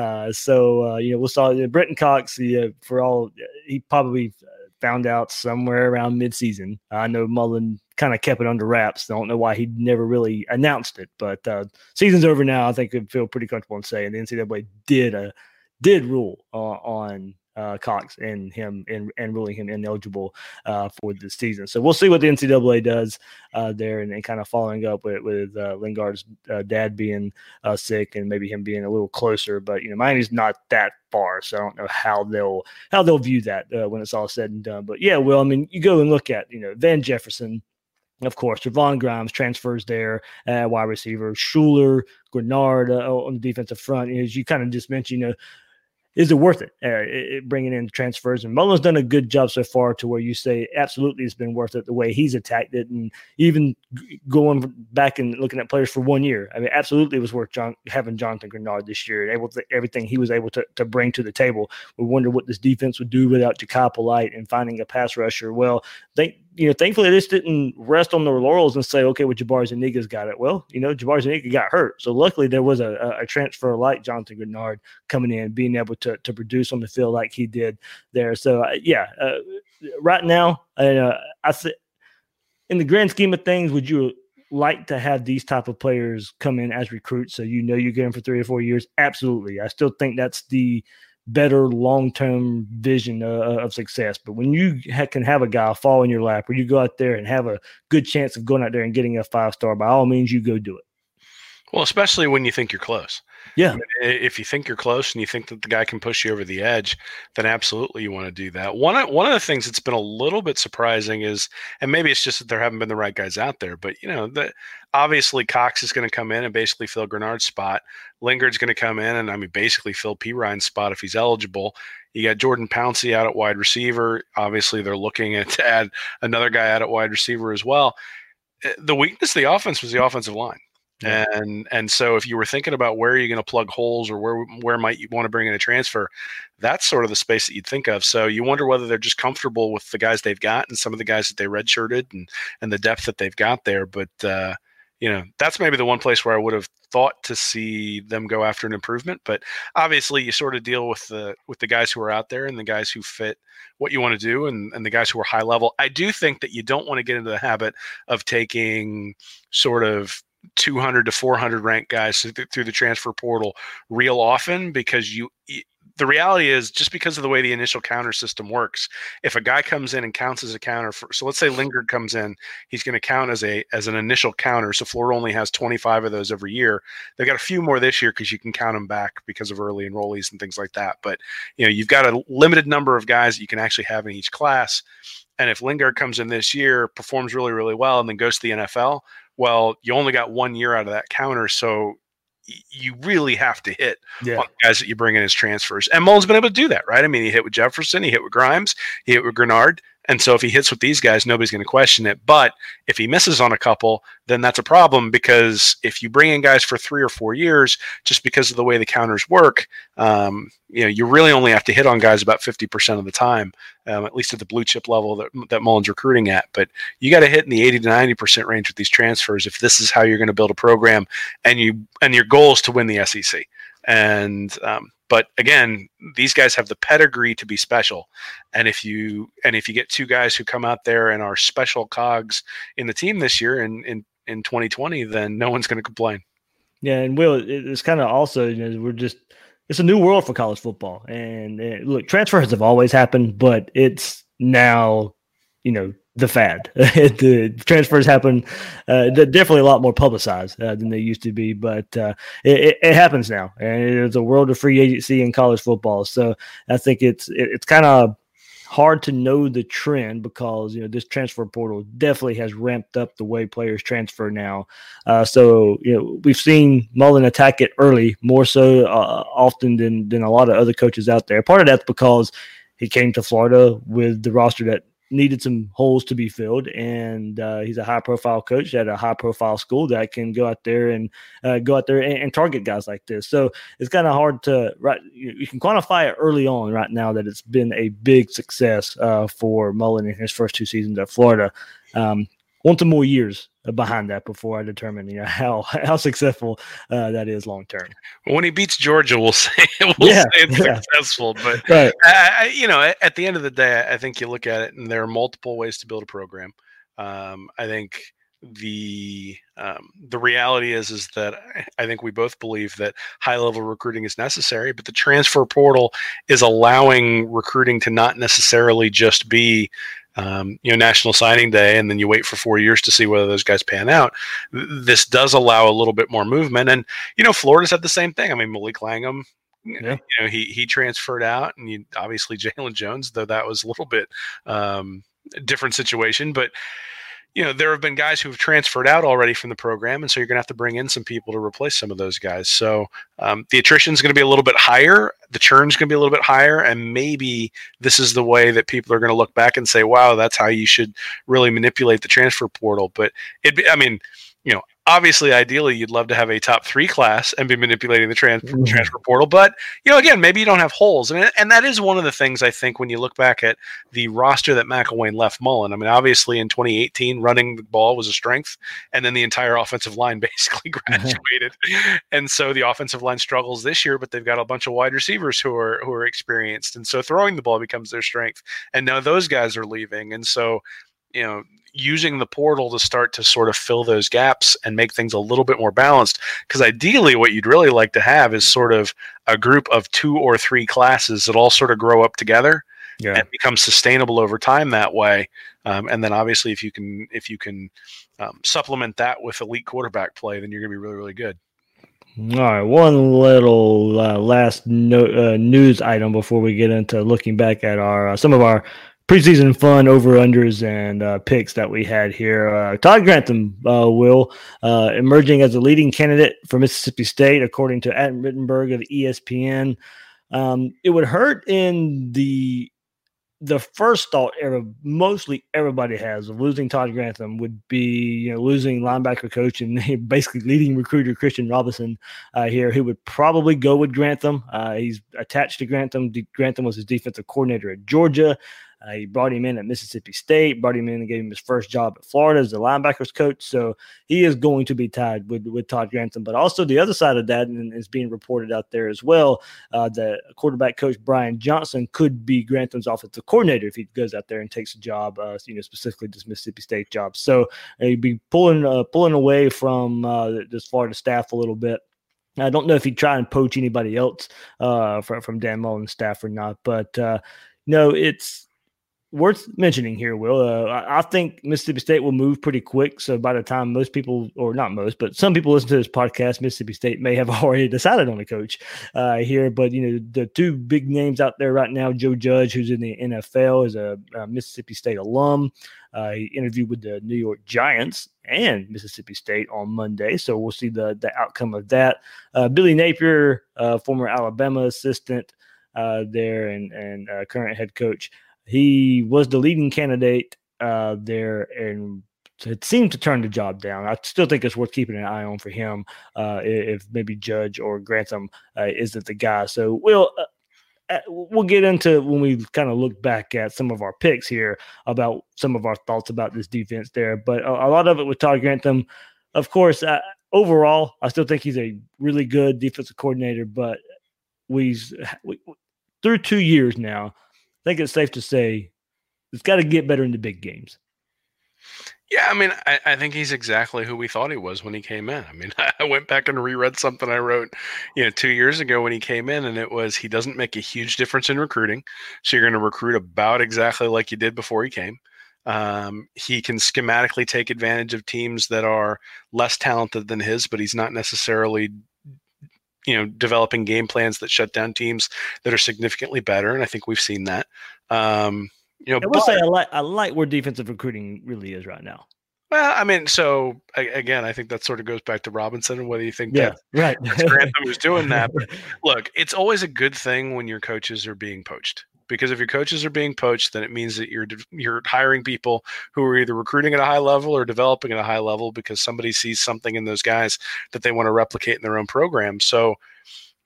Uh, so uh, you know, we'll saw uh, Brenton Cox. Uh, for all he probably found out somewhere around midseason. I know Mullen kind of kept it under wraps. I don't know why he never really announced it, but uh, season's over now. I think I feel pretty comfortable in saying the NCAA did a did rule uh, on uh, Cox and him and, and ruling him ineligible uh, for the season. So we'll see what the NCAA does uh, there and, and, kind of following up with, with uh, Lingard's uh, dad being uh, sick and maybe him being a little closer. But you know, Miami's not that far, so I don't know how they'll how they'll view that when it's all said and done. But yeah, well, I mean, you go and look at you know Van Jefferson. Of course, Trevon Grimes transfers there, uh, wide receiver. Schuler, Greenard on the defensive front. As you kind of just mentioned, you know, is it worth it, uh, bringing in transfers? And Mullen's done a good job so far to where you say absolutely it's been worth it the way he's attacked it, and even going back and looking at players for one year. I mean, absolutely it was worth John, having Jonathan Greenard this year, and able to everything he was able to, to bring to the table. We wonder what this defense would do without Jachai Polite and finding a pass rusher. Well, they you know, thankfully just didn't rest on their laurels and say, okay, well, Jabari Zuniga's got it. Well, you know, Jabari Zuniga got hurt. So luckily there was a, a transfer like Jonathan Greenard coming in, being able to, to produce on the field like he did there. So, uh, yeah, uh, right now, uh, I th- in the grand scheme of things, would you like to have these type of players come in as recruits so you know you get getting for three or four years? Absolutely. I still think that's the – better long term vision uh, uh, of success. But when you ha- can have a guy fall in your lap, or you go out there and have a good chance of going out there and getting a five star, by all means, you go do it. Well, especially when you think you're close. Yeah. If you think you're close and you think that the guy can push you over the edge, then absolutely you want to do that. One of, one of the things that's been a little bit surprising is, and maybe it's just that there haven't been the right guys out there, but you know, that obviously Cox is going to come in and basically fill Greenard's spot. Lingard's going to come in and I mean basically fill Perine's spot if he's eligible. You got Jordan Pouncey out at wide receiver. Obviously, they're looking at to add another guy out at wide receiver as well. Eh, the weakness of the offense was the offensive line. And and so if you were thinking about where you're going to plug holes or where where might you want to bring in a transfer, that's sort of the space that you'd think of. So you wonder whether they're just comfortable with the guys they've got and some of the guys that they redshirted and and the depth that they've got there. But uh, you know that's maybe the one place where I would have thought to see them go after an improvement. But obviously, you sort of deal with the with the guys who are out there and the guys who fit what you want to do and, and the guys who are high level. I do think that you don't want to get into the habit of taking sort of 200 to 400 ranked guys through the transfer portal real often because you the reality is just because of the way the initial counter system works if a guy comes in and counts as a counter for so let's say lingard comes in he's going to count as a as an initial counter so florida only has 25 of those every year they've got a few more this year because you can count them back because of early enrollees and things like that but you know you've got a limited number of guys that you can actually have in each class and if Lingard comes in this year, performs really, really well, and then goes to the NFL, well, you only got one year out of that counter. So you really have to hit Yeah. guys that you bring in as transfers. And Mullen's been able to do that, right? I mean, he hit with Jefferson, he hit with Grimes, he hit with Greenard. And so if he hits with these guys, nobody's going to question it. But if he misses on a couple, then that's a problem because if you bring in guys for three or four years, just because of the way the counters work, um, you know, you really only have to hit on guys about 50% of the time, um, at least at the blue chip level that, that Mullen's recruiting at. But you got to hit in the 80 to 90% range with these transfers if this is how you're going to build a program and you and your goal is to win the SEC. And um, but again, these guys have the pedigree to be special. And if you and if you get two guys who come out there and are special cogs in the team this year in in, in 2020, then no one's going to complain. Yeah, and Will, it's kind of also you know we're just it's a new world for college football, and uh, look, transfers have always happened, but it's now you know the fad. the transfers happen uh, definitely a lot more publicized uh, than they used to be, but uh, it, it, happens now, and it's a world of free agency in college football. So I think it's it, it's kind of hard to know the trend because you know this transfer portal definitely has ramped up the way players transfer now. Uh, so you know we've seen Mullen attack it early more so uh, often than than a lot of other coaches out there. Part of that's because he came to Florida with the roster that needed some holes to be filled, and uh, he's a high profile coach at a high profile school that can go out there and uh, go out there and, and target guys like this. So it's kind of hard to right. You, can quantify it early on right now that it's been a big success uh, for Mullen in his first two seasons at Florida. Um, want some more years behind that before I determine you know how how successful uh, that is long term. When he beats Georgia, we'll say we'll Yeah, say it's yeah. successful. But Right. I, I- you know, at, the end of the day, I think you look at it, and there are multiple ways to build a program. Um, I think the um, the reality is is that I think we both believe that high level recruiting is necessary, but the transfer portal is allowing recruiting to not necessarily just be um, you know National Signing Day, and then you wait for four years to see whether those guys pan out. This does allow a little bit more movement, and you know Florida's had the same thing. I mean Malik Langham Yeah. you know, he he transferred out, and you obviously Jalen Jones, though that was a little bit um, different situation. But you know, there have been guys who've transferred out already from the program, and so you're going to have to bring in some people to replace some of those guys. So um, the attrition is going to be a little bit higher, the churn's going to be a little bit higher, and maybe this is the way that people are going to look back and say, "Wow, that's how you should really manipulate the transfer portal." But it, I mean, obviously, ideally, you'd love to have a top three class and be manipulating the trans- Mhm. transfer portal. But you know, again, maybe you don't have holes, and and that is one of the things I think when you look back at the roster that McElwain left Mullen. I mean, obviously, in 2018, running the ball was a strength, and then the entire offensive line basically graduated, and so the offensive line struggles this year. But they've got a bunch of wide receivers who are who are experienced, and so throwing the ball becomes their strength. And now those guys are leaving, and so you know using the portal to start to sort of fill those gaps and make things a little bit more balanced because ideally what you'd really like to have is sort of a group of two or three classes that all sort of grow up together Yeah. and become sustainable over time that way um, and then obviously if you can if you can um, supplement that with elite quarterback play then you're going to be really really good All right, one little uh, last no, uh, news item before we get into looking back at our uh, some of our preseason fun over unders and uh, picks that we had here. Uh, Todd Grantham uh, will uh, emerging as a leading candidate for Mississippi State, according to Adam Rittenberg of ESPN. Um, it would hurt in the the first thought ever mostly everybody has of losing Todd Grantham would be you know losing linebacker coach and basically leading recruiter Christian Robinson uh, here who would probably go with Grantham. Uh, he's attached to Grantham. D- Grantham was his defensive coordinator at Georgia. Uh, he brought him in at Mississippi State, brought him in and gave him his first job at Florida as the linebackers coach. So he is going to be tied with, with Todd Grantham. But also the other side of that, is being reported out there as well, uh, that quarterback coach Brian Johnson could be Grantham's offensive coordinator if he goes out there and takes a job, uh, you know, specifically this Mississippi State job. So uh, he'd be pulling uh, pulling away from uh, this Florida staff a little bit. I don't know if he'd try and poach anybody else uh, from from Dan Mullen's staff or not, but uh, no, it's worth mentioning here, Will. Uh, I, think Mississippi State will move pretty quick. So by the time most people, or not most, but some people listen to this podcast, Mississippi State may have already decided on a coach uh, here. But you know, the two big names out there right now, Joe Judge, who's in the NFL, is a, a Mississippi State alum. Uh, he interviewed with the New York Giants and Mississippi State on Monday, so we'll see the the outcome of that. Uh, Billy Napier, uh, former Alabama assistant uh, there and and current head coach, he was the leading candidate uh, there and it seemed to turn the job down. I still think it's worth keeping an eye on for him uh, if maybe Judge or Grantham uh, isn't the guy. So we'll uh, we'll get into when we kind of look back at some of our picks here about some of our thoughts about this defense there. But a, a lot of it with Todd Grantham, of course. Uh, overall, I still think he's a really good defensive coordinator. But we, we through two years now, I think it's safe to say it's got to get better in the big games. Yeah, I mean, I, I, think he's exactly who we thought he was when he came in. I mean, I went back and reread something I wrote, you know, two years ago when he came in, and it was he doesn't make a huge difference in recruiting. So you're going to recruit about exactly like you did before he came. Um, he can schematically take advantage of teams that are less talented than his, but he's not necessarily, you know, developing game plans that shut down teams that are significantly better. And I think we've seen that. Um, you know, I will say I like I like where defensive recruiting really is right now. Well, I mean, so again, I think that sort of goes back to Robinson and whether you think yeah, that right. Grantham was doing that. But look, it's always a good thing when your coaches are being poached because if your coaches are being poached, then it means that you're you're hiring people who are either recruiting at a high level or developing at a high level because somebody sees something in those guys that they want to replicate in their own program. So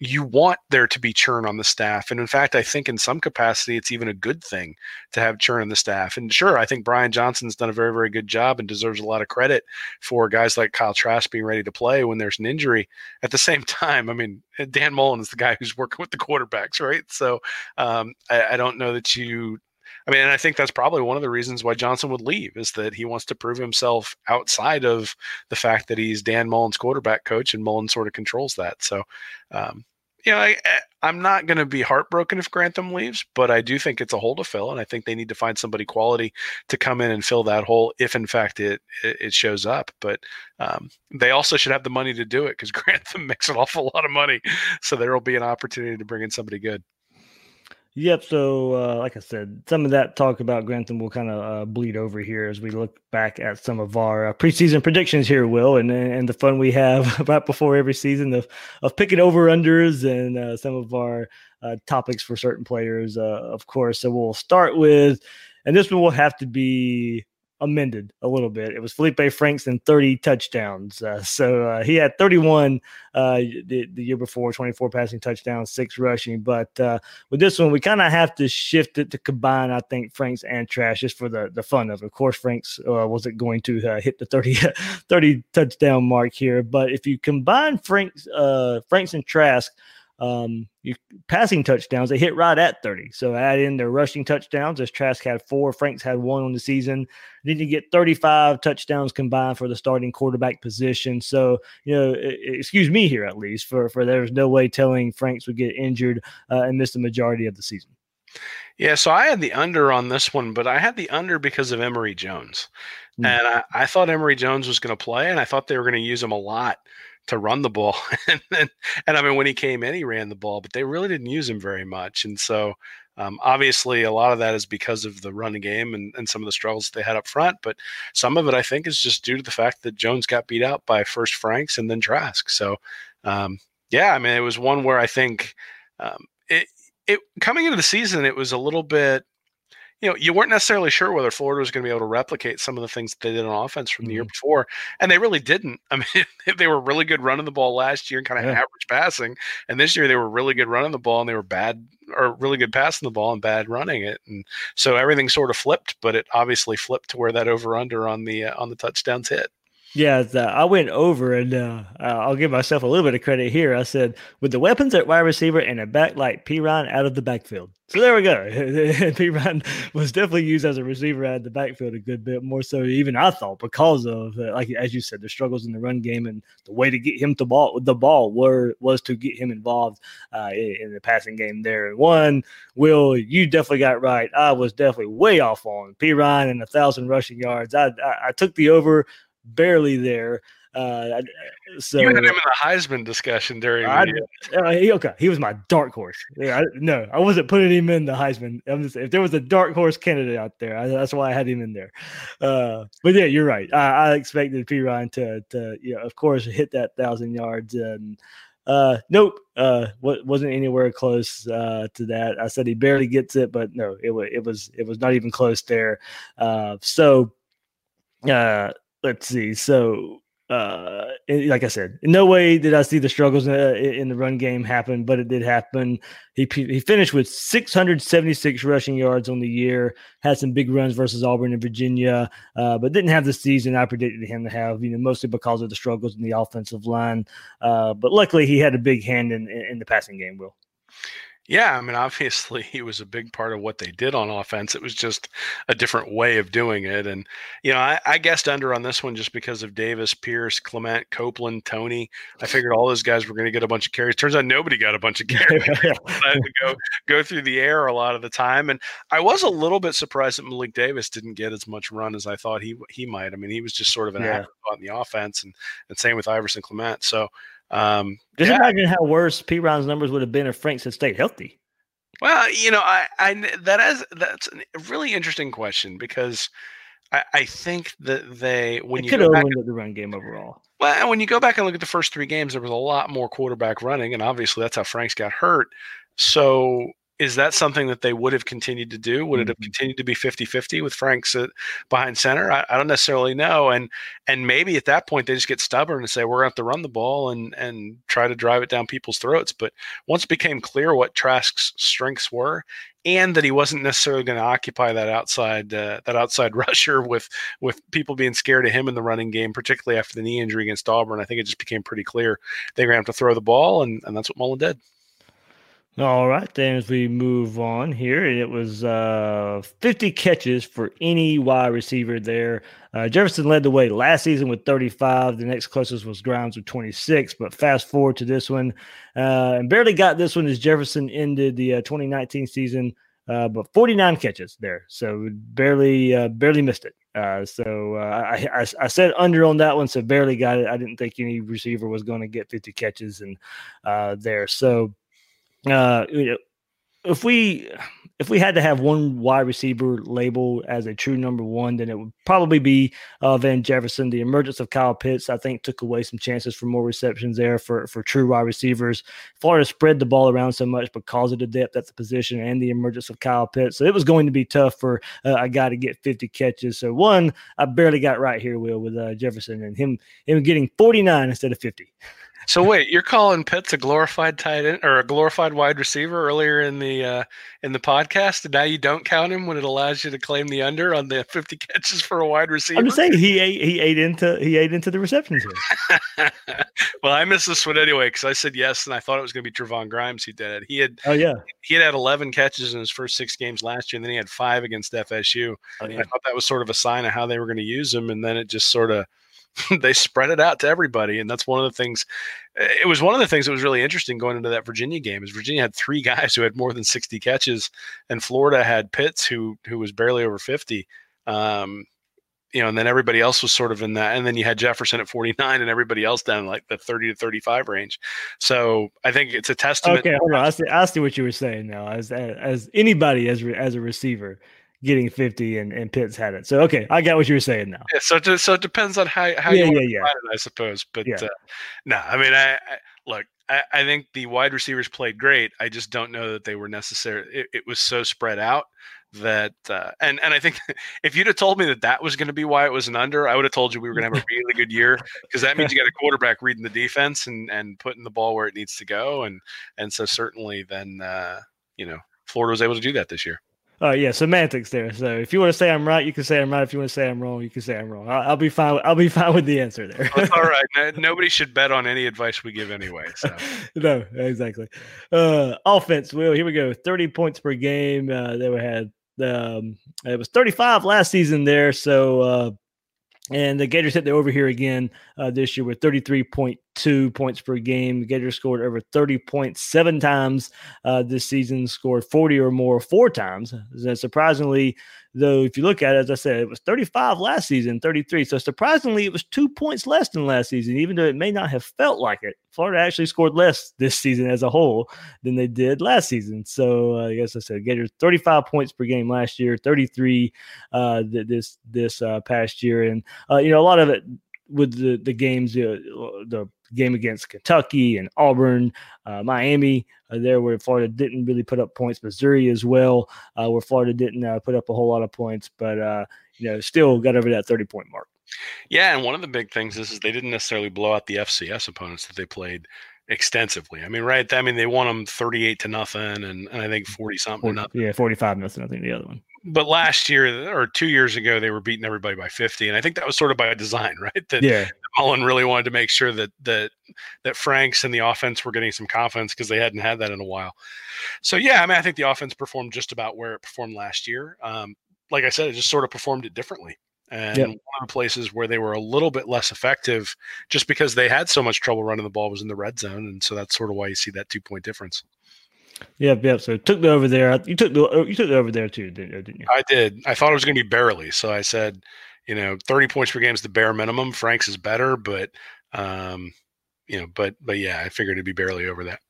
you want there to be churn on the staff. And in fact, I think in some capacity, it's even a good thing to have churn in the staff. And sure, I think Brian Johnson's done a very, very good job and deserves a lot of credit for guys like Kyle Trask being ready to play when there's an injury. At the same time, I mean, Dan Mullen is the guy who's working with the quarterbacks, right? So um, I, I don't know that you I mean, and I think that's probably one of the reasons why Johnson would leave is that he wants to prove himself outside of the fact that he's Dan Mullen's quarterback coach and Mullen sort of controls that. So, um, you know, I, I'm not going to be heartbroken if Grantham leaves, but I do think it's a hole to fill, and I think they need to find somebody quality to come in and fill that hole if, in fact, it it shows up. But um, they also should have the money to do it because Grantham makes an awful lot of money, so there will be an opportunity to bring in somebody good. Yep. So, uh, like I said, some of that talk about Grantham will kind of uh, bleed over here as we look back at some of our uh, preseason predictions here, Will, and and the fun we have right before every season of of picking over unders and uh, some of our uh, topics for certain players, uh, of course. So we'll start with, and this one will have to be amended a little bit. It was Felipe Franks and 30 touchdowns. Uh, so uh, he had 31 uh, the, the, year before, 24 passing touchdowns, six rushing. But uh, with this one, we kind of have to shift it to combine, I think, Franks and Trask just for the, the fun of it. Of course, Franks uh, wasn't going to uh, hit the 30, 30 touchdown mark here. But if you combine Franks, Franks and Trask, um, you passing touchdowns, they hit right at 30. So add in their rushing touchdowns, as Trask had four, Franks had one on the season. Then you get 35 touchdowns combined for the starting quarterback position. So, you know, excuse me here at least, for, for there's no way telling Franks would get injured uh, and miss the majority of the season. Yeah, so I had the under on this one, but I had the under because of Emory Jones. Mm-hmm. And I, I thought Emory Jones was going to play, and I thought they were going to use him a lot to run the ball. and, and, I mean, when he came in, he ran the ball, but they really didn't use him very much. And so, um, obviously, a lot of that is because of the running game and, and some of the struggles they had up front. But some of it, I think, is just due to the fact that Jones got beat out by first Franks and then Trask. So, um, yeah, I mean, it was one where I think um, it, it coming into the season, it was a little bit you know, you weren't necessarily sure whether Florida was going to be able to replicate some of the things they did on offense from mm-hmm. the year mm-hmm. before, and they really didn't. I mean, they were really good running the ball last year and kind of yeah. average passing, and this year they were really good running the ball and they were bad or really good passing the ball and bad running it, and so everything sort of flipped. But it obviously flipped to where that over under on the uh, on the touchdowns hit. Yeah, I went over, and uh, I'll give myself a little bit of credit here. I said, with the weapons at wide receiver and a back like Perine out of the backfield. So there we go. Perine was definitely used as a receiver out of the backfield a good bit more so even I thought because of uh, like as you said the struggles in the run game and the way to get him to ball the ball were was to get him involved uh, in, in, the passing game there. One, Will, you definitely got right. I was definitely way off on Perine and a thousand rushing yards. I, I I took the over barely there. Uh, so you had him in the Heisman discussion during. I, uh, he, okay, he was my dark horse. Yeah, I, no, I wasn't putting him in the Heisman. Just, if there was a dark horse candidate out there, I, that's why I had him in there. Uh, but yeah, you're right. I, I expected Perine to, to, you know, of course, hit that thousand yards and. Uh, nope. Uh, wasn't anywhere close uh, to that. I said he barely gets it, but no, it was it was it was not even close there. Uh, so, uh, let's see. So, uh, like I said, in no way did I see the struggles uh, in the run game happen, but it did happen. He he finished with 676 rushing yards on the year. Had some big runs versus Auburn and Virginia, uh, but didn't have the season I predicted him to have. You know, mostly because of the struggles in the offensive line. Uh, but luckily, he had a big hand in in the passing game. Will. Yeah, I mean, obviously, he was a big part of what they did on offense. It was just a different way of doing it. And, you know, I, I guessed under on this one just because of Davis, Pierce, Clement, Copeland, Toney. I figured all those guys were going to get a bunch of carries. Turns out nobody got a bunch of carries. had to go, go through the air a lot of the time. And I was a little bit surprised that Malik Davis didn't get as much run as I thought he he might. I mean, he was just sort of an yeah. afterthought in the offense, and, and same with Iverson Clement. So, um, Just yeah. imagine how worse Perine's numbers would have been if Franks had stayed healthy. Well, you know, I, I that is that's a really interesting question because I, I think that they when it you could have ruined the run game overall. Well, when you go back and look at the first three games, there was a lot more quarterback running, and obviously that's how Franks got hurt. So is that something that they would have continued to do? Would it have mm-hmm. continued to be 50-50 with Franks at, behind center? I, I, don't necessarily know. And and maybe at that point they just get stubborn and say we're going to have to run the ball and and try to drive it down people's throats. But once it became clear what Trask's strengths were, and that he wasn't necessarily going to occupy that outside uh, that outside rusher with with people being scared of him in the running game, particularly after the knee injury against Auburn, I think it just became pretty clear they're going to have to throw the ball, and, and that's what Mullen did. All right, then as we move on here, it was uh, 50 catches for any wide receiver there. Uh, Jefferson led the way last season with 35. The next closest was Grimes with 26. But fast forward to this one, uh, and barely got this one as Jefferson ended the uh, 2019 season, uh, but 49 catches there, so barely uh, barely missed it. so I, I, I said under on that one, so barely got it. I didn't think any receiver was going to get 50 catches and there. So uh, if we if we had to have one wide receiver labeled as a true number one, then it would probably be uh, Van Jefferson. The emergence of Kyle Pitts, I think, took away some chances for more receptions there for, for true wide receivers. Florida spread the ball around so much because of the depth at the position and the emergence of Kyle Pitts. So it was going to be tough for uh, a guy to get 50 catches. So one, I barely got right here, Will, with uh, Jefferson and him him getting 49 instead of 50. So wait, you're calling Pitts a glorified tight end or a glorified wide receiver earlier in the uh, in the podcast, and now you don't count him when it allows you to claim the under on the 50 catches for a wide receiver. I'm just saying he ate he ate into he ate into the receptions well, I missed this one anyway because I said yes, and I thought it was going to be Trevon Grimes who did it. He had oh yeah he had had 11 catches in his first six games last year, and then he had five against FSU. Oh, yeah. I thought that was sort of a sign of how they were going to use him, and then it just sort of they spread it out to everybody and that's one of the things it was one of the things that was really interesting going into that Virginia game is Virginia had three guys who had more than 60 catches and Florida had Pitts who who was barely over 50 um, you know and then everybody else was sort of in that and then you had Jefferson at 49 and everybody else down like the 30 to 35 range. So I think it's a testament okay hold on I see, I see what you were saying now as as anybody as as a receiver getting 50 and, and Pitts had it. So, okay, I got what you were saying now. Yeah, so, to, so it depends on how, how yeah, you yeah, yeah. it, I suppose. But yeah. uh, no, I mean, I, I look, I, I, think the wide receivers played great. I just don't know that they were necessary. It, it was so spread out that, uh, and, and I think if you'd have told me that that was going to be why it was an under, I would have told you we were going to have a really good year because that means you got a quarterback reading the defense and, and putting the ball where it needs to go. And, and so certainly then, uh, you know, Florida was able to do that this year. Uh, yeah, semantics there. So if you want to say I'm right, you can say I'm right. If you want to say I'm wrong, you can say I'm wrong. I'll, I'll be fine. I'll be fine with the answer there. All right. No, nobody should bet on any advice we give anyway. So no, exactly. Uh, offense, Will. Here we go. Thirty points per game. Uh, they were had. Um, it was 35 last season there. So uh, and the Gators hit the over here again uh, this year with 33.2 points per game. The Gators scored over 30 points seven times uh, this season, scored 40 or more four times. And surprisingly, though, if you look at it, as I said, it was 35 last season, 33. So surprisingly, it was two points less than last season, even though it may not have felt like it. Florida actually scored less this season as a whole than they did last season. So uh, I guess I said Gators 35 points per game last year, 33 uh, this this uh, past year, and uh, you know a lot of it with the the games, uh, the game against Kentucky and Auburn, uh, Miami, uh, there where Florida didn't really put up points. Missouri as well, uh, where Florida didn't uh, put up a whole lot of points, but uh, you know still got over that thirty point mark. Yeah, and one of the big things is, is they didn't necessarily blow out the FCS opponents that they played extensively. I mean, right? I mean, they won them thirty-eight to nothing, and, and I think forty something. Yeah, forty-five nothing. I think the other one but last year or two years ago, they were beating everybody by 50. And I think that was sort of by design, right? That yeah. Mullen really wanted to make sure that that that Franks and the offense were getting some confidence because they hadn't had that in a while. So yeah, I mean, I think the offense performed just about where it performed last year. Um, like I said, it just sort of performed it differently. And yep. one of the places where they were a little bit less effective, just because they had so much trouble running the ball, was in the red zone, and so that's sort of why you see that two point difference. Yep, yep. So took the over there. You took the uh, you took the over there too, didn't, you? I did. I thought it was going to be barely, so I said, you know, thirty points per game is the bare minimum. Franks is better, but um, you know, but but yeah, I figured it'd be barely over that.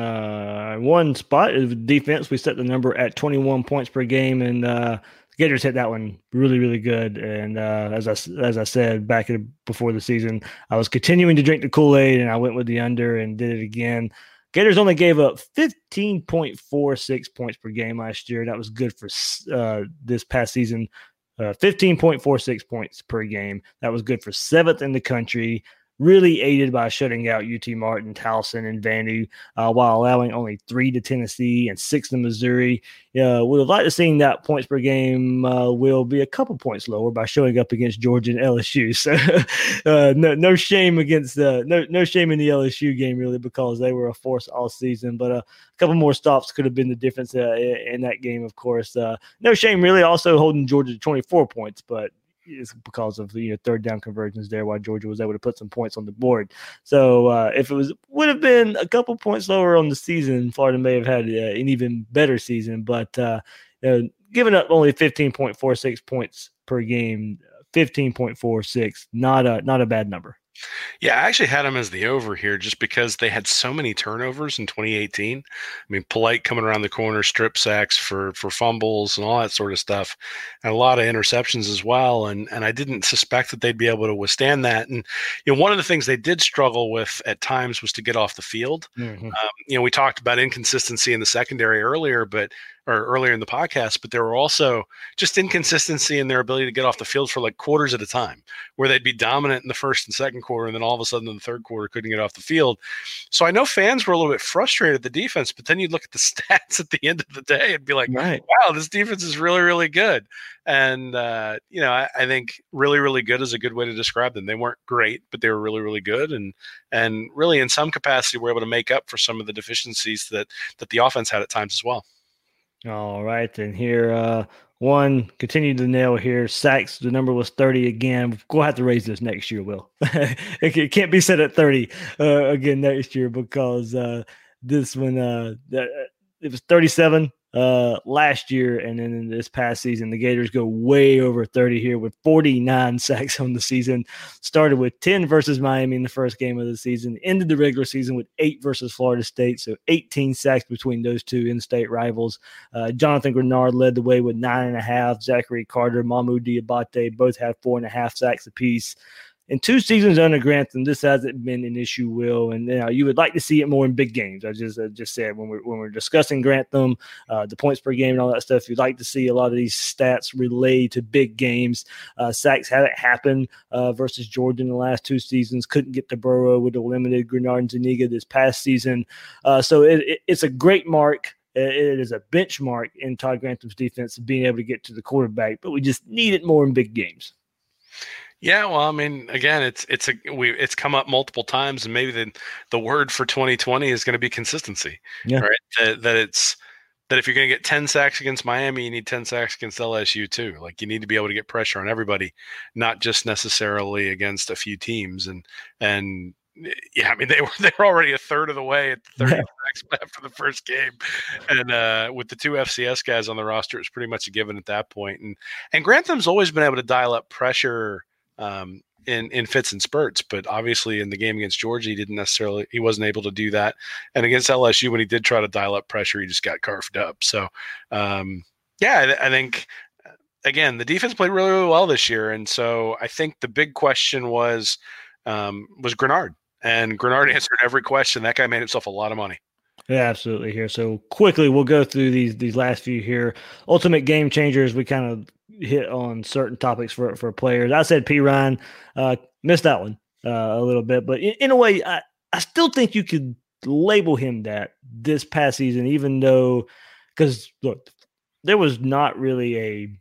Uh, one spot is defense. We set the number at twenty one points per game, and uh, Gators hit that one really, really good. And uh, as I as I said back in, before the season, I was continuing to drink the Kool Aid, and I went with the under and did it again. Gators only gave up 15.46 points per game last year. That was good for uh, this past season. Uh, 15.46 points per game. That was good for seventh in the country really aided by shutting out UT Martin, Towson, and Vandy, uh, while allowing only three to Tennessee and six to Missouri. Uh, would have liked to seen that points per game uh, will be a couple points lower by showing up against Georgia and LSU. So uh, no, no shame against no no shame in the LSU game really because they were a force all season. But uh, a couple more stops could have been the difference uh, in that game. Of course, no shame really. Also holding Georgia to 24 points, but is because of you know third down conversions there, while Georgia was able to put some points on the board. So uh, if it was would have been a couple points lower on the season, Florida may have had uh, an even better season. But uh, you know, giving up only fifteen point four six points per game, fifteen point four six, not a not a bad number. Yeah, I actually had them as the over here just because they had so many turnovers in 2018. I mean, Polite coming around the corner, strip sacks for for fumbles and all that sort of stuff, and a lot of interceptions as well. And and I didn't suspect that they'd be able to withstand that. And you know, one of the things they did struggle with at times was to get off the field. Mm-hmm. Um, you know, we talked about inconsistency in the secondary earlier, but or earlier in the podcast, but there were also just inconsistency in their ability to get off the field for like quarters at a time, where they'd be dominant in the first and second quarter, and then all of a sudden in the third quarter couldn't get off the field. So I know fans were a little bit frustrated at the defense, but then you'd look at the stats at the end of the day and be like, right. wow, this defense is really, really good. And uh, you know, I, I think really, really good is a good way to describe them. They weren't great, but they were really, really good, and and really in some capacity were able to make up for some of the deficiencies that that the offense had at times as well. All right, and here uh one continued to nail here. Sacks, the number was 30 again. We'll have to raise this next year, Will. it can't be set at 30 uh, again next year because uh this one uh it was 37 uh, last year, and then in this past season, the Gators go way over 30 here with 49 sacks on the season. Started with 10 versus Miami in the first game of the season, ended the regular season with eight versus Florida State, so 18 sacks between those two in-state rivals. Uh, Jonathan Greenard led the way with nine and a half. Zachary Carter, Mohamoud Diabate both had four and a half sacks apiece in two seasons under Grantham, this hasn't been an issue, Will, and you, you would like to see it more in big games. I just I just said when we're when we're discussing Grantham, uh, the points per game and all that stuff, you'd like to see a lot of these stats relayed to big games. Uh, sacks haven't happened uh, versus Georgia in the last two seasons. Couldn't get to Burrow with the limited Greenard and Zuniga this past season, uh, so it, it, it's a great mark it is a benchmark in Todd Grantham's defense of being able to get to the quarterback, but we just need it more in big games. Yeah, well, I mean, again, it's it's a we it's come up multiple times, and maybe the the word for 2020 is going to be consistency. Yeah. Right. That, that it's that if you're going to get 10 sacks against Miami, you need 10 sacks against LSU too. Like you need to be able to get pressure on everybody, not just necessarily against a few teams. And and yeah, I mean they were they were already a third of the way at the 30 sacks after the first game, and uh, with the two FCS guys on the roster, it was pretty much a given at that point. And and Grantham's always been able to dial up pressure um, in in fits and spurts. But obviously, in the game against Georgia, he didn't necessarily he wasn't able to do that. And against LSU, when he did try to dial up pressure, he just got carved up. So um, yeah, I, I think again the defense played really, really well this year, and so I think the big question was um, was Greenard, And Greenard answered every question. That guy made himself a lot of money. Yeah, absolutely. Here, so quickly we'll go through these these last few here. Ultimate game changers. We kind of hit on certain topics for for players. I said Perine uh, missed that one uh, a little bit, but in, in, a way, I I still think you could label him that this past season, even though because look, there was not really a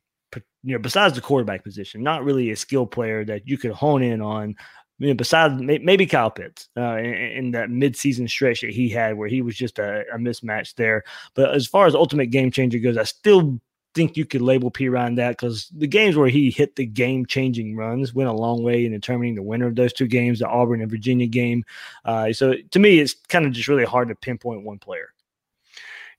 you know besides the quarterback position, not really a skill player that you could hone in on you know, besides maybe Kyle Pitts uh, in, in, that midseason stretch that he had where he was just a, a, mismatch there. But as far as ultimate game changer goes, I still think you could label Perine that because the games where he hit the game changing runs went a long way in determining the winner of those two games, the Auburn and Virginia game. Uh, so to me, it's kind of just really hard to pinpoint one player.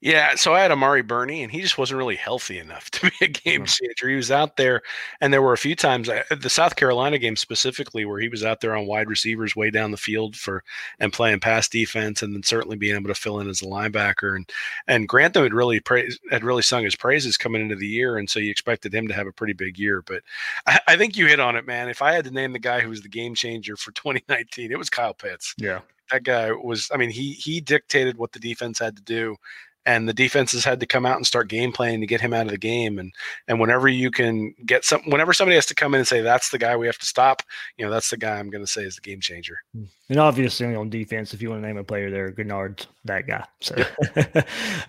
Yeah, so I had Amari Burney, and he just wasn't really healthy enough to be a game changer. He was out there, and there were a few times, uh, the South Carolina game specifically, where he was out there on wide receivers way down the field for and playing pass defense, and then certainly being able to fill in as a linebacker. And and Grantham had really praised, had really sung his praises coming into the year, and so you expected him to have a pretty big year. But I, I think you hit on it, man. If I had to name the guy who was the game changer for 2019, it was Kyle Pitts. Yeah that guy was i mean he he dictated what the defense had to do and the defenses had to come out and start game playing to get him out of the game. And and whenever you can get some, whenever somebody has to come in and say that's the guy we have to stop, you know, that's the guy I'm going to say is the game changer. Hmm. And obviously on defense, if you want to name a player there, Greenard's that guy. So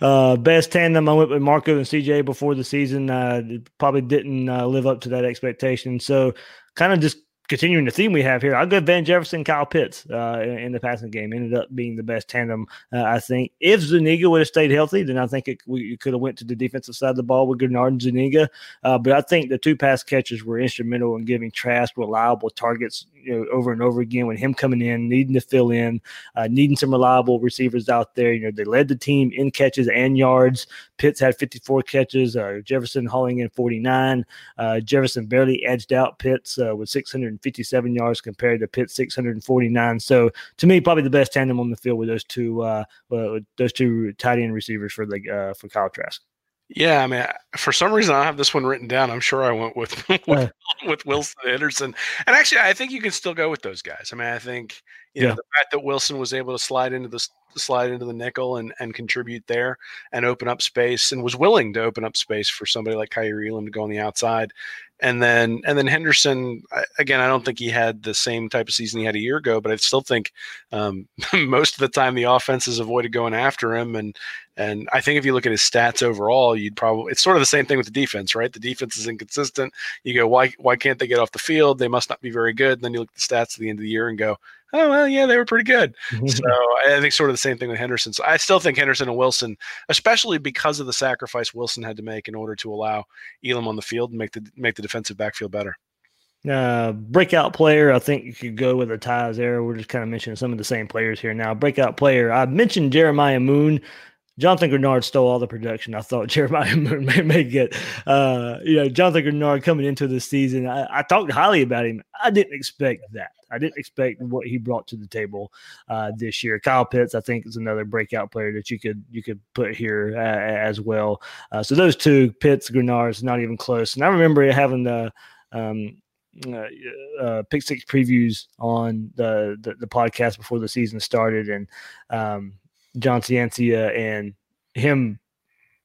uh, best tandem, I went with Marco and CJ before the season. Uh, probably didn't uh, live up to that expectation. So kind of just continuing the theme we have here, I'll go Van Jefferson, Kyle Pitts uh, in, the passing game. Ended up being the best tandem, uh, I think. If Zuniga would have stayed healthy, then I think it, we could have went to the defensive side of the ball with Greenard and Zuniga. Uh, but I think the two pass catchers were instrumental in giving Trask reliable targets you know, over and over again. With him coming in, needing to fill in, uh, needing some reliable receivers out there. You know, they led the team in catches and yards. Pitts had 54 catches. Uh, Jefferson hauling in 49. Uh, Jefferson barely edged out Pitts with 600 657 yards compared to Pitt 649. So to me, probably the best tandem on the field with those two uh, with those two tight end receivers for the uh, for Kyle Trask. Yeah, I mean, for some reason I have this one written down. I'm sure I went with with, uh, with Wilson Henderson, and actually, I think you can still go with those guys. I mean, I think you yeah. know the fact that Wilson was able to slide into the slide into the nickel and, and contribute there and open up space and was willing to open up space for somebody like Kaiir Elam to go on the outside and then and then Henderson again. I don't think he had the same type of season he had a year ago, but I still think um, most of the time the offense has avoided going after him. And and I think if you look at his stats overall, you'd probably it's sort of the same thing with the defense, right? The defense is inconsistent. You go, why why can't they get off the field? They must not be very good. And then you look at the stats at the end of the year and go, oh well, yeah, they were pretty good. so I think sort of the same thing with Henderson. So I still think Henderson and Wilson, especially because of the sacrifice Wilson had to make in order to allow Elam on the field and make the make the defensive backfield better. Uh, breakout player, I think you could go with the ties there. We're just kind of mentioning some of the same players here now. Breakout player, I mentioned Jeremiah Moon. Jonathan Greenard stole all the production. I thought Jeremiah Moon may, may get, uh, you know, Jonathan Greenard coming into the season. I, I, talked highly about him. I didn't expect that. I didn't expect what he brought to the table uh, this year. Kyle Pitts, I think, is another breakout player that you could you could put here uh, as well. Uh, so those two, Pitts, Greenard, not even close. And I remember having the. Um, uh, uh, pick six previews on the, the, the podcast before the season started, and um, John Ciancia and him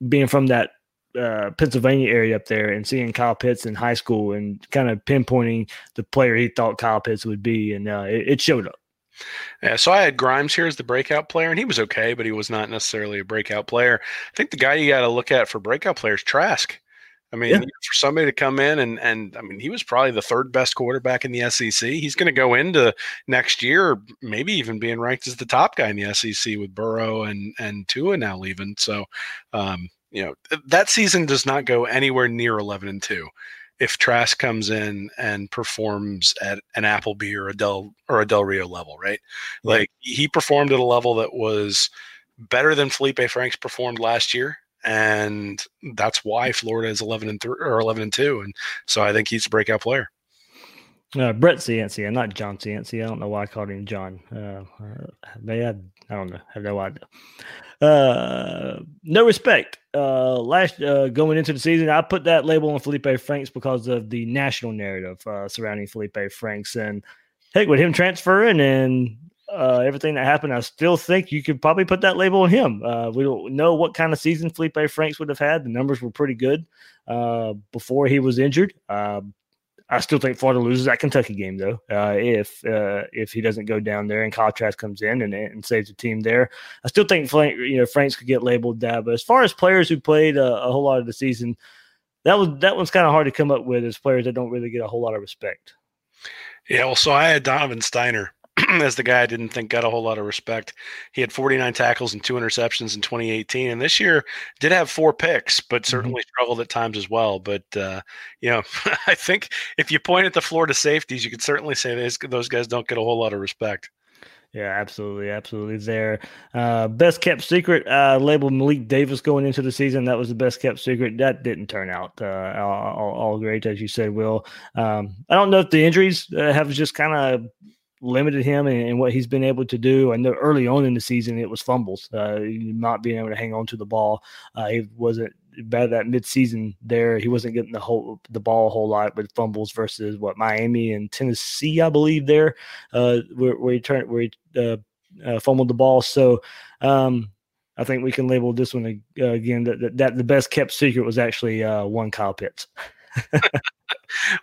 being from that uh, Pennsylvania area up there and seeing Kyle Pitts in high school and kind of pinpointing the player he thought Kyle Pitts would be, and uh, it, it, showed up. Yeah, so I had Grimes here as the breakout player, and he was okay, but he was not necessarily a breakout player. I think the guy you got to look at for breakout players, Trask. I mean, Yeah. for somebody to come in and and I mean, he was probably the third best quarterback in the SEC. He's going to go into next year, maybe even being ranked as the top guy in the SEC with Burrow and and Tua now leaving. So, um, you know, that season does not go anywhere near eleven and two. If Trask comes in and performs at an Appleby or a Del or a Del Rio level, right? Like he performed at a level that was better than Felipe Franks performed last year, and that's why Florida is eleven and three or eleven and two, and so I think he's a breakout player. Uh, Brett Ciancia, not John Ciancia. I don't know why I called him John. Uh, uh, they had, I don't know. have no idea. Uh, no respect. Uh, last uh, going into the season, I put that label on Felipe Franks because of the national narrative uh, surrounding Felipe Franks, and heck, with him transferring and uh, everything that happened, I still think you could probably put that label on him. Uh, we don't know what kind of season Felipe Franks would have had. The numbers were pretty good uh, before he was injured. Uh, I still think Florida loses that Kentucky game though. Uh, if uh, if he doesn't go down there and Contrast comes in and, and saves the team there, I still think Frank, you know Franks could get labeled that. But as far as players who played a, a whole lot of the season, that was that one's kind of hard to come up with as players that don't really get a whole lot of respect. Yeah, well, so I had Donovan Stiner as the guy I didn't think got a whole lot of respect. He had 49 tackles and two interceptions in 2018, and this year did have four picks, but certainly struggled at times as well. But uh, you know, I think if you point at the Florida safeties, you could certainly say those those guys don't get a whole lot of respect. Yeah, absolutely, absolutely. There, uh, best kept secret uh, labeled Malik Davis going into the season. That was the best kept secret. That didn't turn out uh, all, all, all great, as you said, Will. Um, I don't know if the injuries uh, have just kind of limited him and, what he's been able to do. I know early on in the season it was fumbles, uh, not being able to hang on to the ball. Uh, he wasn't by that midseason there. He wasn't getting the whole the ball a whole lot with fumbles versus what Miami and Tennessee, I believe, there uh, where, where he turned where he uh, uh, fumbled the ball. So. Um, I think we can label this one uh, again that, that, that the best kept secret was actually uh, one Kyle Pitts.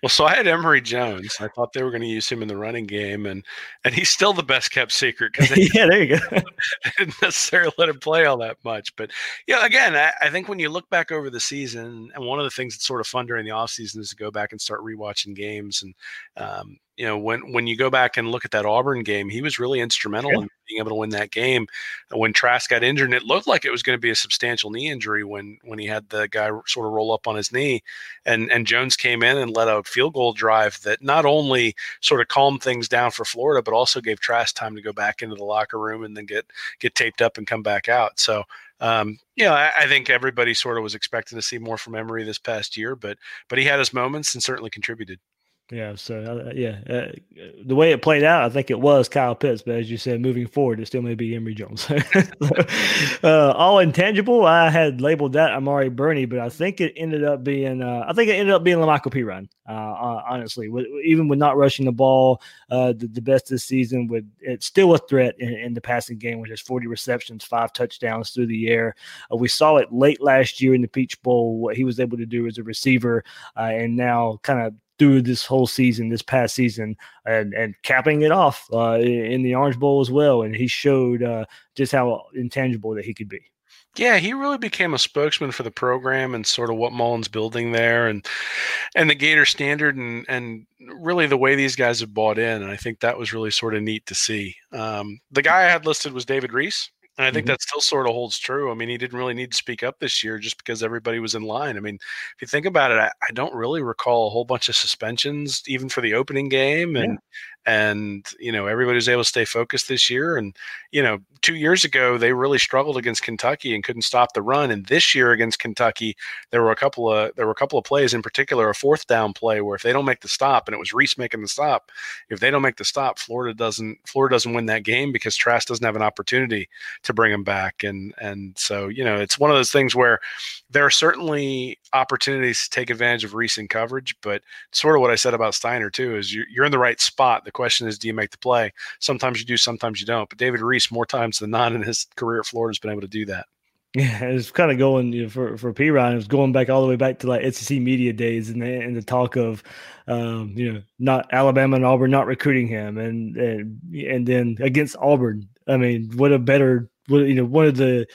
well, so I had Emory Jones. I thought they were going to use him in the running game, and and he's still the best kept secret because yeah, there you go. didn't necessarily let him play all that much. But yeah, again, I, I, think when you look back over the season, and one of the things that's sort of fun during the offseason is to go back and start rewatching games. And um, you know, when when you go back and look at that Auburn game, he was really instrumental in being able to win that game. When Trask got injured, and it looked like it was going to be a substantial knee injury when when he had the guy sort of roll up on his knee, and and Jones came in and led a field goal drive that not only sort of calmed things down for Florida, but also gave Trask time to go back into the locker room and then get get taped up and come back out. So um, you know, I, I, think everybody sort of was expecting to see more from Emory this past year, but but he had his moments and certainly contributed. Yeah, so uh, yeah, uh, the way it played out, I think it was Kyle Pitts, but as you said, moving forward, it still may be Emory Jones. uh, all intangible, I had labeled that Amari Burney, but I think it ended up being, uh, I think it ended up being Lamical Perine. Uh, honestly, with, even with not rushing the ball, uh, the, the, best this season, with it's still a threat in, in, the passing game, with his 40 receptions, five touchdowns through the air. we saw it late last year in the Peach Bowl, what he was able to do as a receiver, and now kind of through this whole season, this past season, and, and capping it off uh, in the Orange Bowl as well. And he showed uh, just how intangible that he could be. Yeah, he really became a spokesman for the program and sort of what Mullen's building there, and and the Gator standard, and and really the way these guys have bought in. And I think that was really sort of neat to see. Um, the guy I had listed was David Reese. And I think mm-hmm. that still sort of holds true. I mean, he didn't really need to speak up this year just because everybody was in line. I mean, if you think about it, I, I don't really recall a whole bunch of suspensions, even for the opening game. And and you know everybody was able to stay focused this year and you know two years ago they really struggled against kentucky and couldn't stop the run and this year against kentucky there were a couple of there were a couple of plays in particular a fourth down play where if they don't make the stop and it was reese making the stop if they don't make the stop florida doesn't florida doesn't win that game because trask doesn't have an opportunity to bring them back and and so you know it's one of those things where there are certainly opportunities to take advantage of recent coverage but sort of what i said about Stiner too is you're, you're in the right spot. The question is, do you make the play? Sometimes you do, sometimes you don't. But David Reese, more times than not in his career at Florida, has been able to do that. Yeah, it's kind of going you know, for for Perine. It was going back all the way back to like SEC media days, and the, and the talk of, um, you know, not Alabama and Auburn not recruiting him, and and and then against Auburn. I mean, what a better, what you know, one of the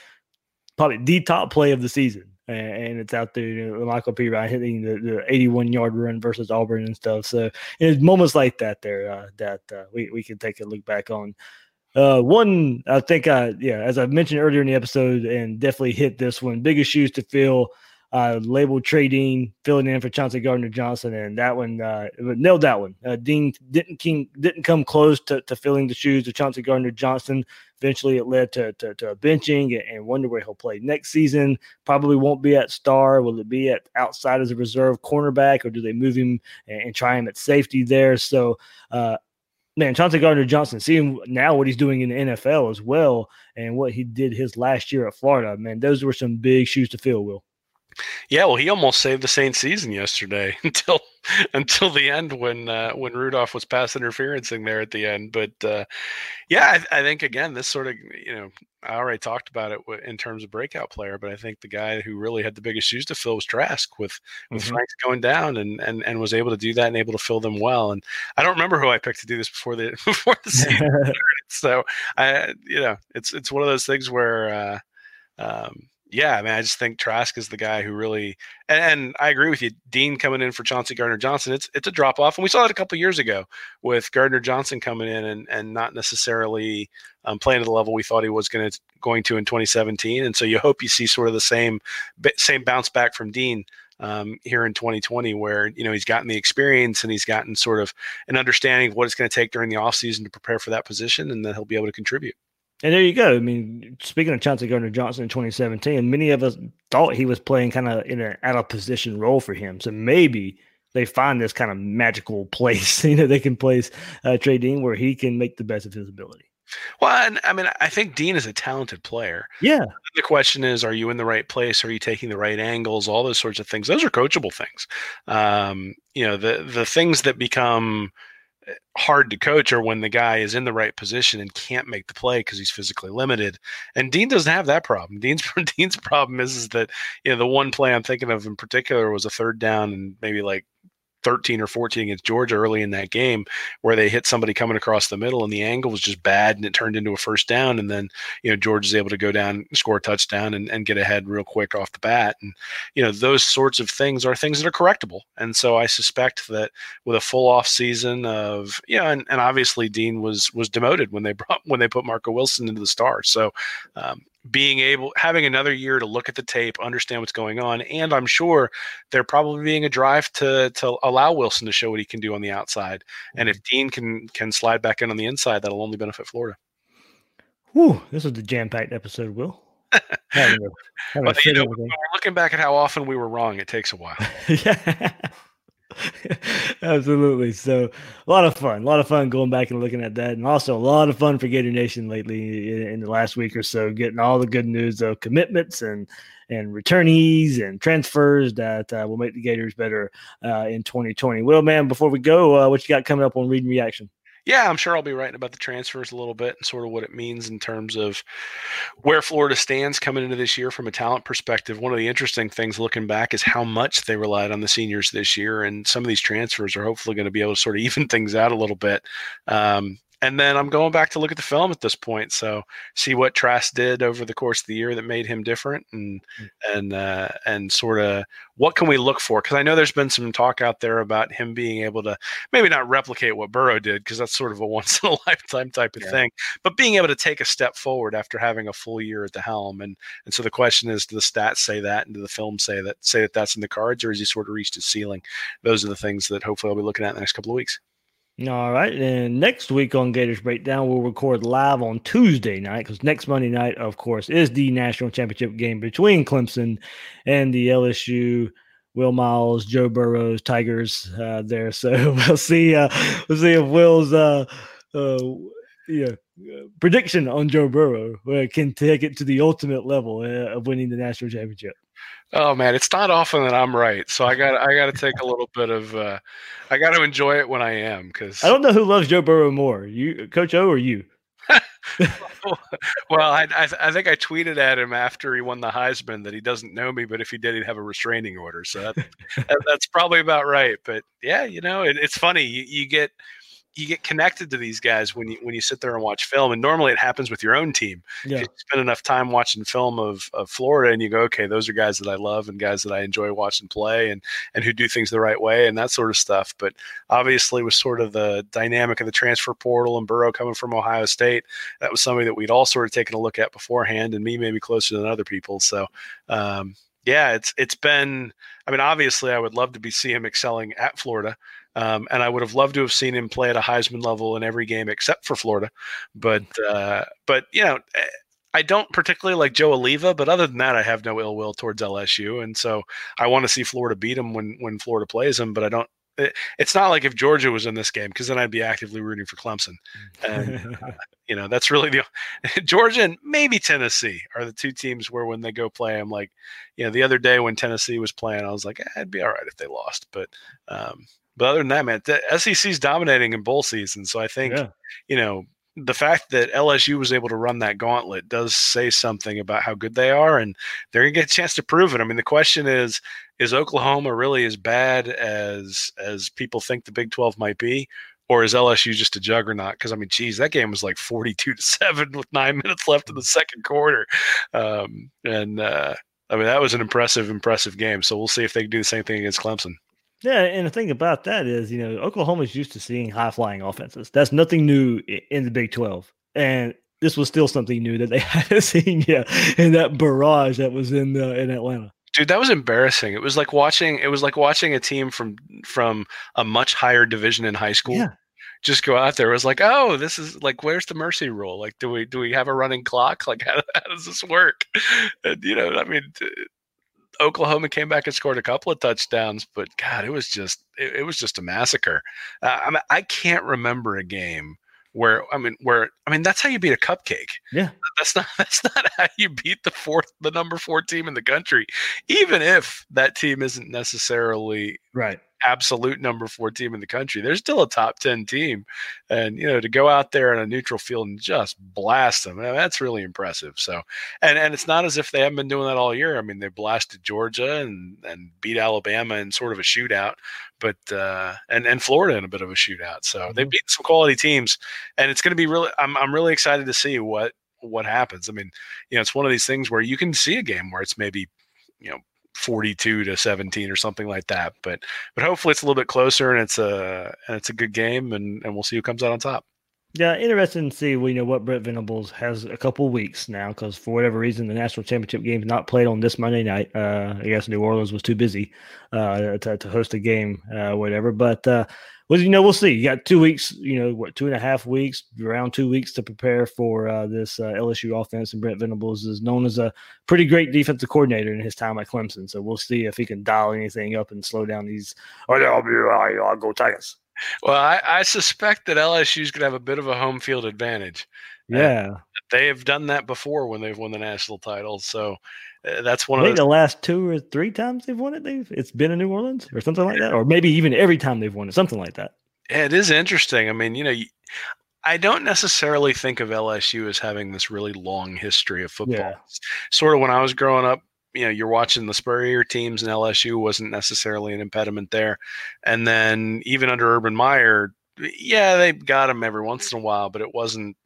probably the top play of the season, and, it's out there. You know, Michael Perine hitting the, the 81 yard run versus Auburn and stuff. So it's moments like that there uh, that uh, we we can take a look back on. Uh, one, I think, I yeah, as I mentioned earlier in the episode, and definitely hit this one. Biggest shoes to fill. Uh, labeled Trey Dean filling in for Chauncey Gardner Johnson, and that one uh, nailed that one. Uh, Dean didn't didn't come close to, to filling the shoes of Chauncey Gardner Johnson. Eventually, it led to, to, to a benching, and wonder where he'll play next season. Probably won't be at star. Will it be at outside as a reserve cornerback, or do they move him and, and try him at safety there? So uh, man, Chauncey Gardner Johnson, seeing now what he's doing in the NFL as well, and what he did his last year at Florida, man, those were some big shoes to fill. Will. Yeah, well, he almost saved the Saints season yesterday until until the end when uh, when Rudolph was pass interferencing there at the end. But uh, yeah, I, I, think again, this sort of you know, I already talked about it in terms of breakout player, but I think the guy who really had the biggest shoes to fill was Trask with with mm-hmm. Franks going down and and and was able to do that and able to fill them well. And I don't remember who I picked to do this before the before the season. so I you know, it's it's one of those things where. Uh, um, yeah, I mean, I just think Trask is the guy who really, and, and, I agree with you. Dean coming in for Chauncey Gardner Johnson, it's it's a drop off, and we saw it a couple years ago with Gardner Johnson coming in and and not necessarily um, playing at the level we thought he was going to going to in 2017, and so you hope you see sort of the same same bounce back from Dean. Um, here in 2020 where you know he's gotten the experience and he's gotten sort of an understanding of what it's going to take during the offseason to prepare for that position and then he'll be able to contribute and there you go. I mean, speaking of Chauncey Gardner Johnson in 2017, many of us thought he was playing kind of in an out of position role for him. So maybe they find this kind of magical place, you know, they can place uh, Trey Dean where he can make the best of his ability. Well, and I mean, I think Dean is a talented player. Yeah. The question is, are you in the right place? Are you taking the right angles? All those sorts of things. Those are coachable things. Um, you know, the the things that become hard to coach or when the guy is in the right position and can't make the play because he's physically limited. And Dean doesn't have that problem. Dean's Dean's problem is, is that you know the one play I'm thinking of in particular was a third down and maybe like 13 or 14 against Georgia early in that game where they hit somebody coming across the middle and the angle was just bad and it turned into a first down. And then, you know, George is able to go down, score a touchdown and, and get ahead real quick off the bat. And, you know, those sorts of things are things that are correctable. And so I suspect that with a full off season of, you know, and, and obviously Dean was, was demoted when they brought, when they put Marco Wilson into the stars. So, um, being able having another year to look at the tape, understand what's going on, and I'm sure there probably being a drive to to allow Wilson to show what he can do on the outside. And if mm-hmm. Dean can can slide back in on the inside, that'll only benefit Florida. Whew, this is the jam packed episode, Will. having a, having well, you know, we're looking back at how often we were wrong. It takes a while. yeah. Absolutely. So a lot of fun, a lot of fun going back and looking at that, and also a lot of fun for Gator Nation lately in, in the last week or so, getting all the good news of commitments and and returnees and transfers that uh, will make the Gators better uh, in 2020. Well, man, before we go, uh, what you got coming up on Reading Reaction? Yeah, I'm sure I'll be writing about the transfers a little bit and sort of what it means in terms of where Florida stands coming into this year from a talent perspective. One of the interesting things looking back is how much they relied on the seniors this year, and some of these transfers are hopefully going to be able to sort of even things out a little bit. Um, and then I'm going back to look at the film at this point. So see what Trask did over the course of the year that made him different, and mm. and uh, and sort of what can we look for? Because I know there's been some talk out there about him being able to maybe not replicate what Burrow did, because that's sort of a once in a lifetime type of yeah. thing, but being able to take a step forward after having a full year at the helm. And and so the question is, do the stats say that, and do the film say that say that that's in the cards, or has he sort of reached his ceiling? Those are the things that hopefully I'll be looking at in the next couple of weeks. All right. And next week on Gators Breakdown, we'll record live on Tuesday night because next Monday night, of course, is the national championship game between Clemson and the LSU. Will Miles, Joe Burrows, Tigers uh, there. So we'll see. Uh, we'll see if Will's uh, uh, yeah, prediction on Joe Burrow uh, can take it to the ultimate level uh, of winning the national championship. Oh man, it's not often that I'm right, so I got I got to take a little bit of uh, I got to enjoy it when I am because I don't know who loves Joe Burrow more, you, Coach O, or you. well, I, I, I think I tweeted at him after he won the Heisman that he doesn't know me, but if he did, he'd have a restraining order. So that, that, that's probably about right. But yeah, you know, it, it's funny. You, you get you get connected to these guys when you when you sit there and watch film and normally it happens with your own team. Yeah. you spend enough time watching film of, of florida and you go okay those are guys that i love and guys that i enjoy watching play and and who do things the right way and that sort of stuff. But obviously with sort of the dynamic of the transfer portal and burrow coming from ohio state that was somebody that we'd all sort of taken a look at beforehand and me maybe closer than other people. So um, yeah it's it's been i mean obviously i would love to be see him excelling at florida um, and I would have loved to have seen him play at a Heisman level in every game except for Florida. But uh, but you know, eh, I don't particularly like Joe Oliva, but other than that, I have no ill will towards LSU, and so I want to see Florida beat him when when Florida plays them. But I don't. It, it's not like if Georgia was in this game because then I'd be actively rooting for Clemson, and you know that's really the Georgia and maybe Tennessee are the two teams where when they go play, I'm like, you know, the other day when Tennessee was playing, I was like, eh, it'd be all right if they lost, but um, but other than that, man, the SEC's dominating in bowl season. So I think, Yeah. you know, the fact that LSU was able to run that gauntlet does say something about how good they are, and they're gonna get a chance to prove it. I mean, the question is, is Oklahoma really as bad as as people think the Big Twelve might be? Or is LSU just a juggernaut? Because I mean, geez, that game was like forty-two to seven with nine minutes left in the second quarter, um, and uh, I mean that was an impressive, impressive game. So we'll see if they can do the same thing against Clemson. Yeah, and the thing about that is, you know, Oklahoma's used to seeing high flying offenses. That's nothing new in the Big 12. And this was still something new that they hadn't seen yet in that barrage that was in uh, in Atlanta. dude that was embarrassing it was like watching it was like watching a team from from a much higher division in high school Yeah. just go out there it was like oh this is like where's the mercy rule like do we do we have a running clock like how, how does this work and, you know i mean oklahoma came back and scored a couple of touchdowns but god it was just it, it was just a massacre uh, I, mean, I can't remember a game where i mean where i mean that's how you beat a cupcake Yeah. that's not that's not how you beat the fourth the number four team in the country even if that team isn't necessarily Right. absolute number four team in the country. They're still a top 10 team and you know to go out there in a neutral field and just blast them that's really impressive. So and and it's not as if they haven't been doing that all year. I mean they blasted georgia and and beat alabama in sort of a shootout but uh and and florida in a bit of a shootout. So they beat some quality teams and it's going to be really I'm, I'm really excited to see what what happens. I mean you know it's one of these things where you can see a game where it's maybe you know 42 to 17 or something like that but but hopefully it's a little bit closer and it's a and it's a good game and and we'll see who comes out on top Yeah, interesting to see you know what Brent Venables has a couple weeks now because for whatever reason the national championship game is not played on this Monday night. Uh, I guess New Orleans was too busy uh, to, to host a game, uh, whatever. But uh, well, you know, we'll see. You got two weeks, you know, what two and a half weeks, around two weeks to prepare for uh, this uh, LSU offense. And Brent Venables is known as a pretty great defensive coordinator in his time at Clemson. So we'll see if he can dial anything up and slow down these. Oh, I'll, be, I'll, I'll go Tigers. well i, I suspect that lsu's going to have a bit of a home field advantage Yeah. they have done that before when they've won the national title so uh, that's one I of think those the last two or three times they've won it, they've it's been in New Orleans or something like that, or maybe even every time they've won it, something like that. Yeah, it is interesting. I mean, you know, I don't necessarily think of LSU as having this really long history of football. Yeah. Sort of when I was growing up, you know, you're watching the Spurrier teams and LSU wasn't necessarily an impediment there. And then even under Urban Meyer, yeah, they got him every once in a while, but it wasn't.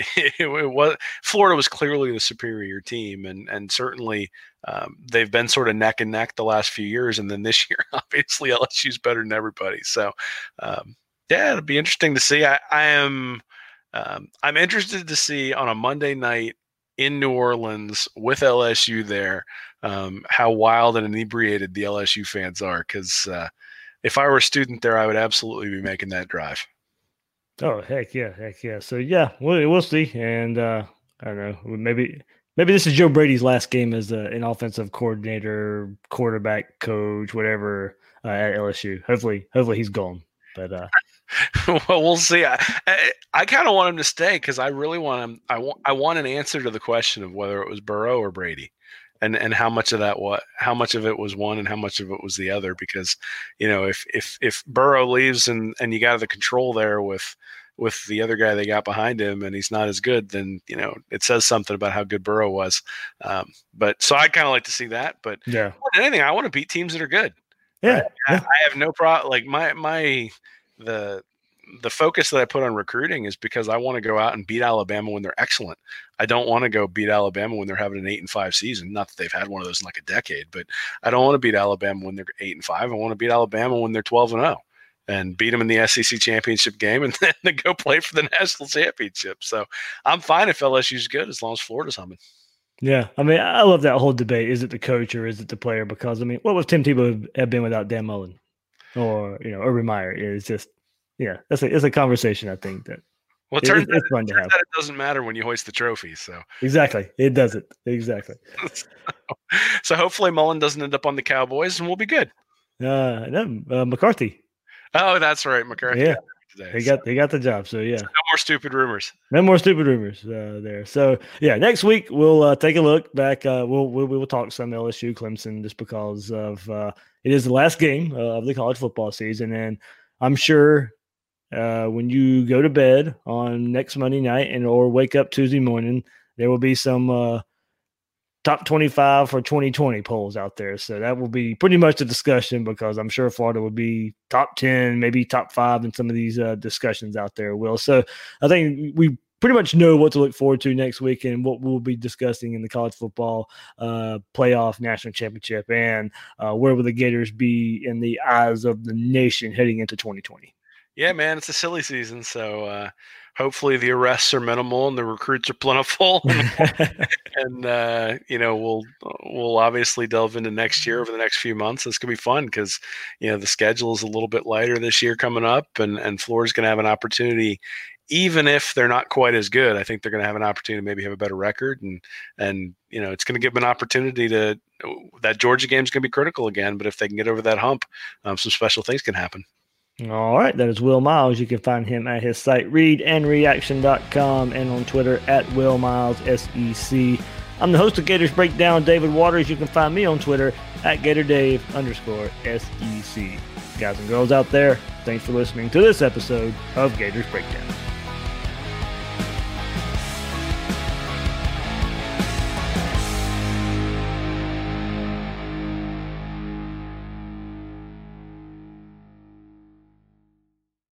It, it was Florida was clearly the superior team, and and certainly um, they've been sort of neck and neck the last few years, and then this year, obviously LSU's better than everybody. So, um, yeah, it'll be interesting to see. I, I am um, I'm interested to see on a Monday night in New Orleans with LSU there um, how wild and inebriated the LSU fans are. Because uh, if I were a student there, I would absolutely be making that drive. Oh heck yeah, heck yeah. So yeah, we'll we'll see, and uh, I don't know, maybe maybe this is Joe Brady's last game as a, an offensive coordinator, quarterback coach, whatever uh, at LSU. Hopefully, hopefully he's gone. But uh, well, we'll see. I, I, I kind of want him to stay because I really want him. I want I want an answer to the question of whether it was Burrow or Brady, and and how much of that what how much of it was one and how much of it was the other. Because you know if if if Burrow leaves and and you got the control there with with the other guy they got behind him, and he's not as good, then you know it says something about how good Burrow was. Um, but so I'd kind of like to see that. But Yeah. anything, I want to beat teams that are good. Yeah. I, I have no problem. Like my my the the focus that I put on recruiting is because I want to go out and beat Alabama when they're excellent. I don't want to go beat Alabama when they're having an eight and five season. Not that they've had one of those in like a decade, but I don't want to beat Alabama when they're eight and five. I want to beat Alabama when they're twelve and zero, and beat them in the SEC championship game, and then go play for the national championship. So I'm fine if LSU's good as long as Florida's humming. Yeah, I mean, I love that whole debate. Is it the coach or is it the player? Because I mean, what would Tim Tebow have been without Dan Mullen or you know Urban Meyer? It's just, yeah, that's a it's a conversation. I think that Well, it it- turns, it's out, fun to turns have. out it doesn't matter when you hoist the trophy. So, Exactly, it doesn't exactly. so hopefully Mullen doesn't end up on the Cowboys, and we'll be good. Uh, no, uh, McCarthy, Oh, that's right, McCarthy. Yeah, today, he so got he got the job. So yeah, no more stupid rumors. no more stupid rumors uh, there. So yeah, next week we'll uh, take a look back. Uh, we'll, we'll we will talk some LSU Clemson just because of uh, it is the last game uh, of the college football season, and I'm sure uh, when you go to bed on next Monday night and or wake up Tuesday morning, there will be some uh, top 25 for 2020 polls out there. So that will be pretty much the discussion because I'm sure Florida will be top 10, maybe top five in some of these uh, discussions out there. Will so I think we pretty much know what to look forward to next week and what we'll be discussing in the college football uh, playoff national championship and uh, where will the Gators be in the eyes of the nation heading into 2020. Yeah, man, it's a silly season, so uh, hopefully the arrests are minimal and the recruits are plentiful, and uh, you know we'll we'll obviously delve into next year over the next few months. It's gonna be fun because you know the schedule is a little bit lighter this year coming up, and and Florida's gonna have an opportunity. Even if they're not quite as good, I think they're going to have an opportunity to maybe have a better record, and and you know it's going to give them an opportunity to that Georgia game is going to be critical again. But if they can get over that hump, um, some special things can happen. All right, that is Will Miles. You can find him at his site readandreaction.com and on Twitter at Will Miles SEC. I'm the host of Gators Breakdown, David Waters. You can find me on Twitter at GatorDave underscore SEC. Guys and girls out there, thanks for listening to this episode of Gators Breakdown.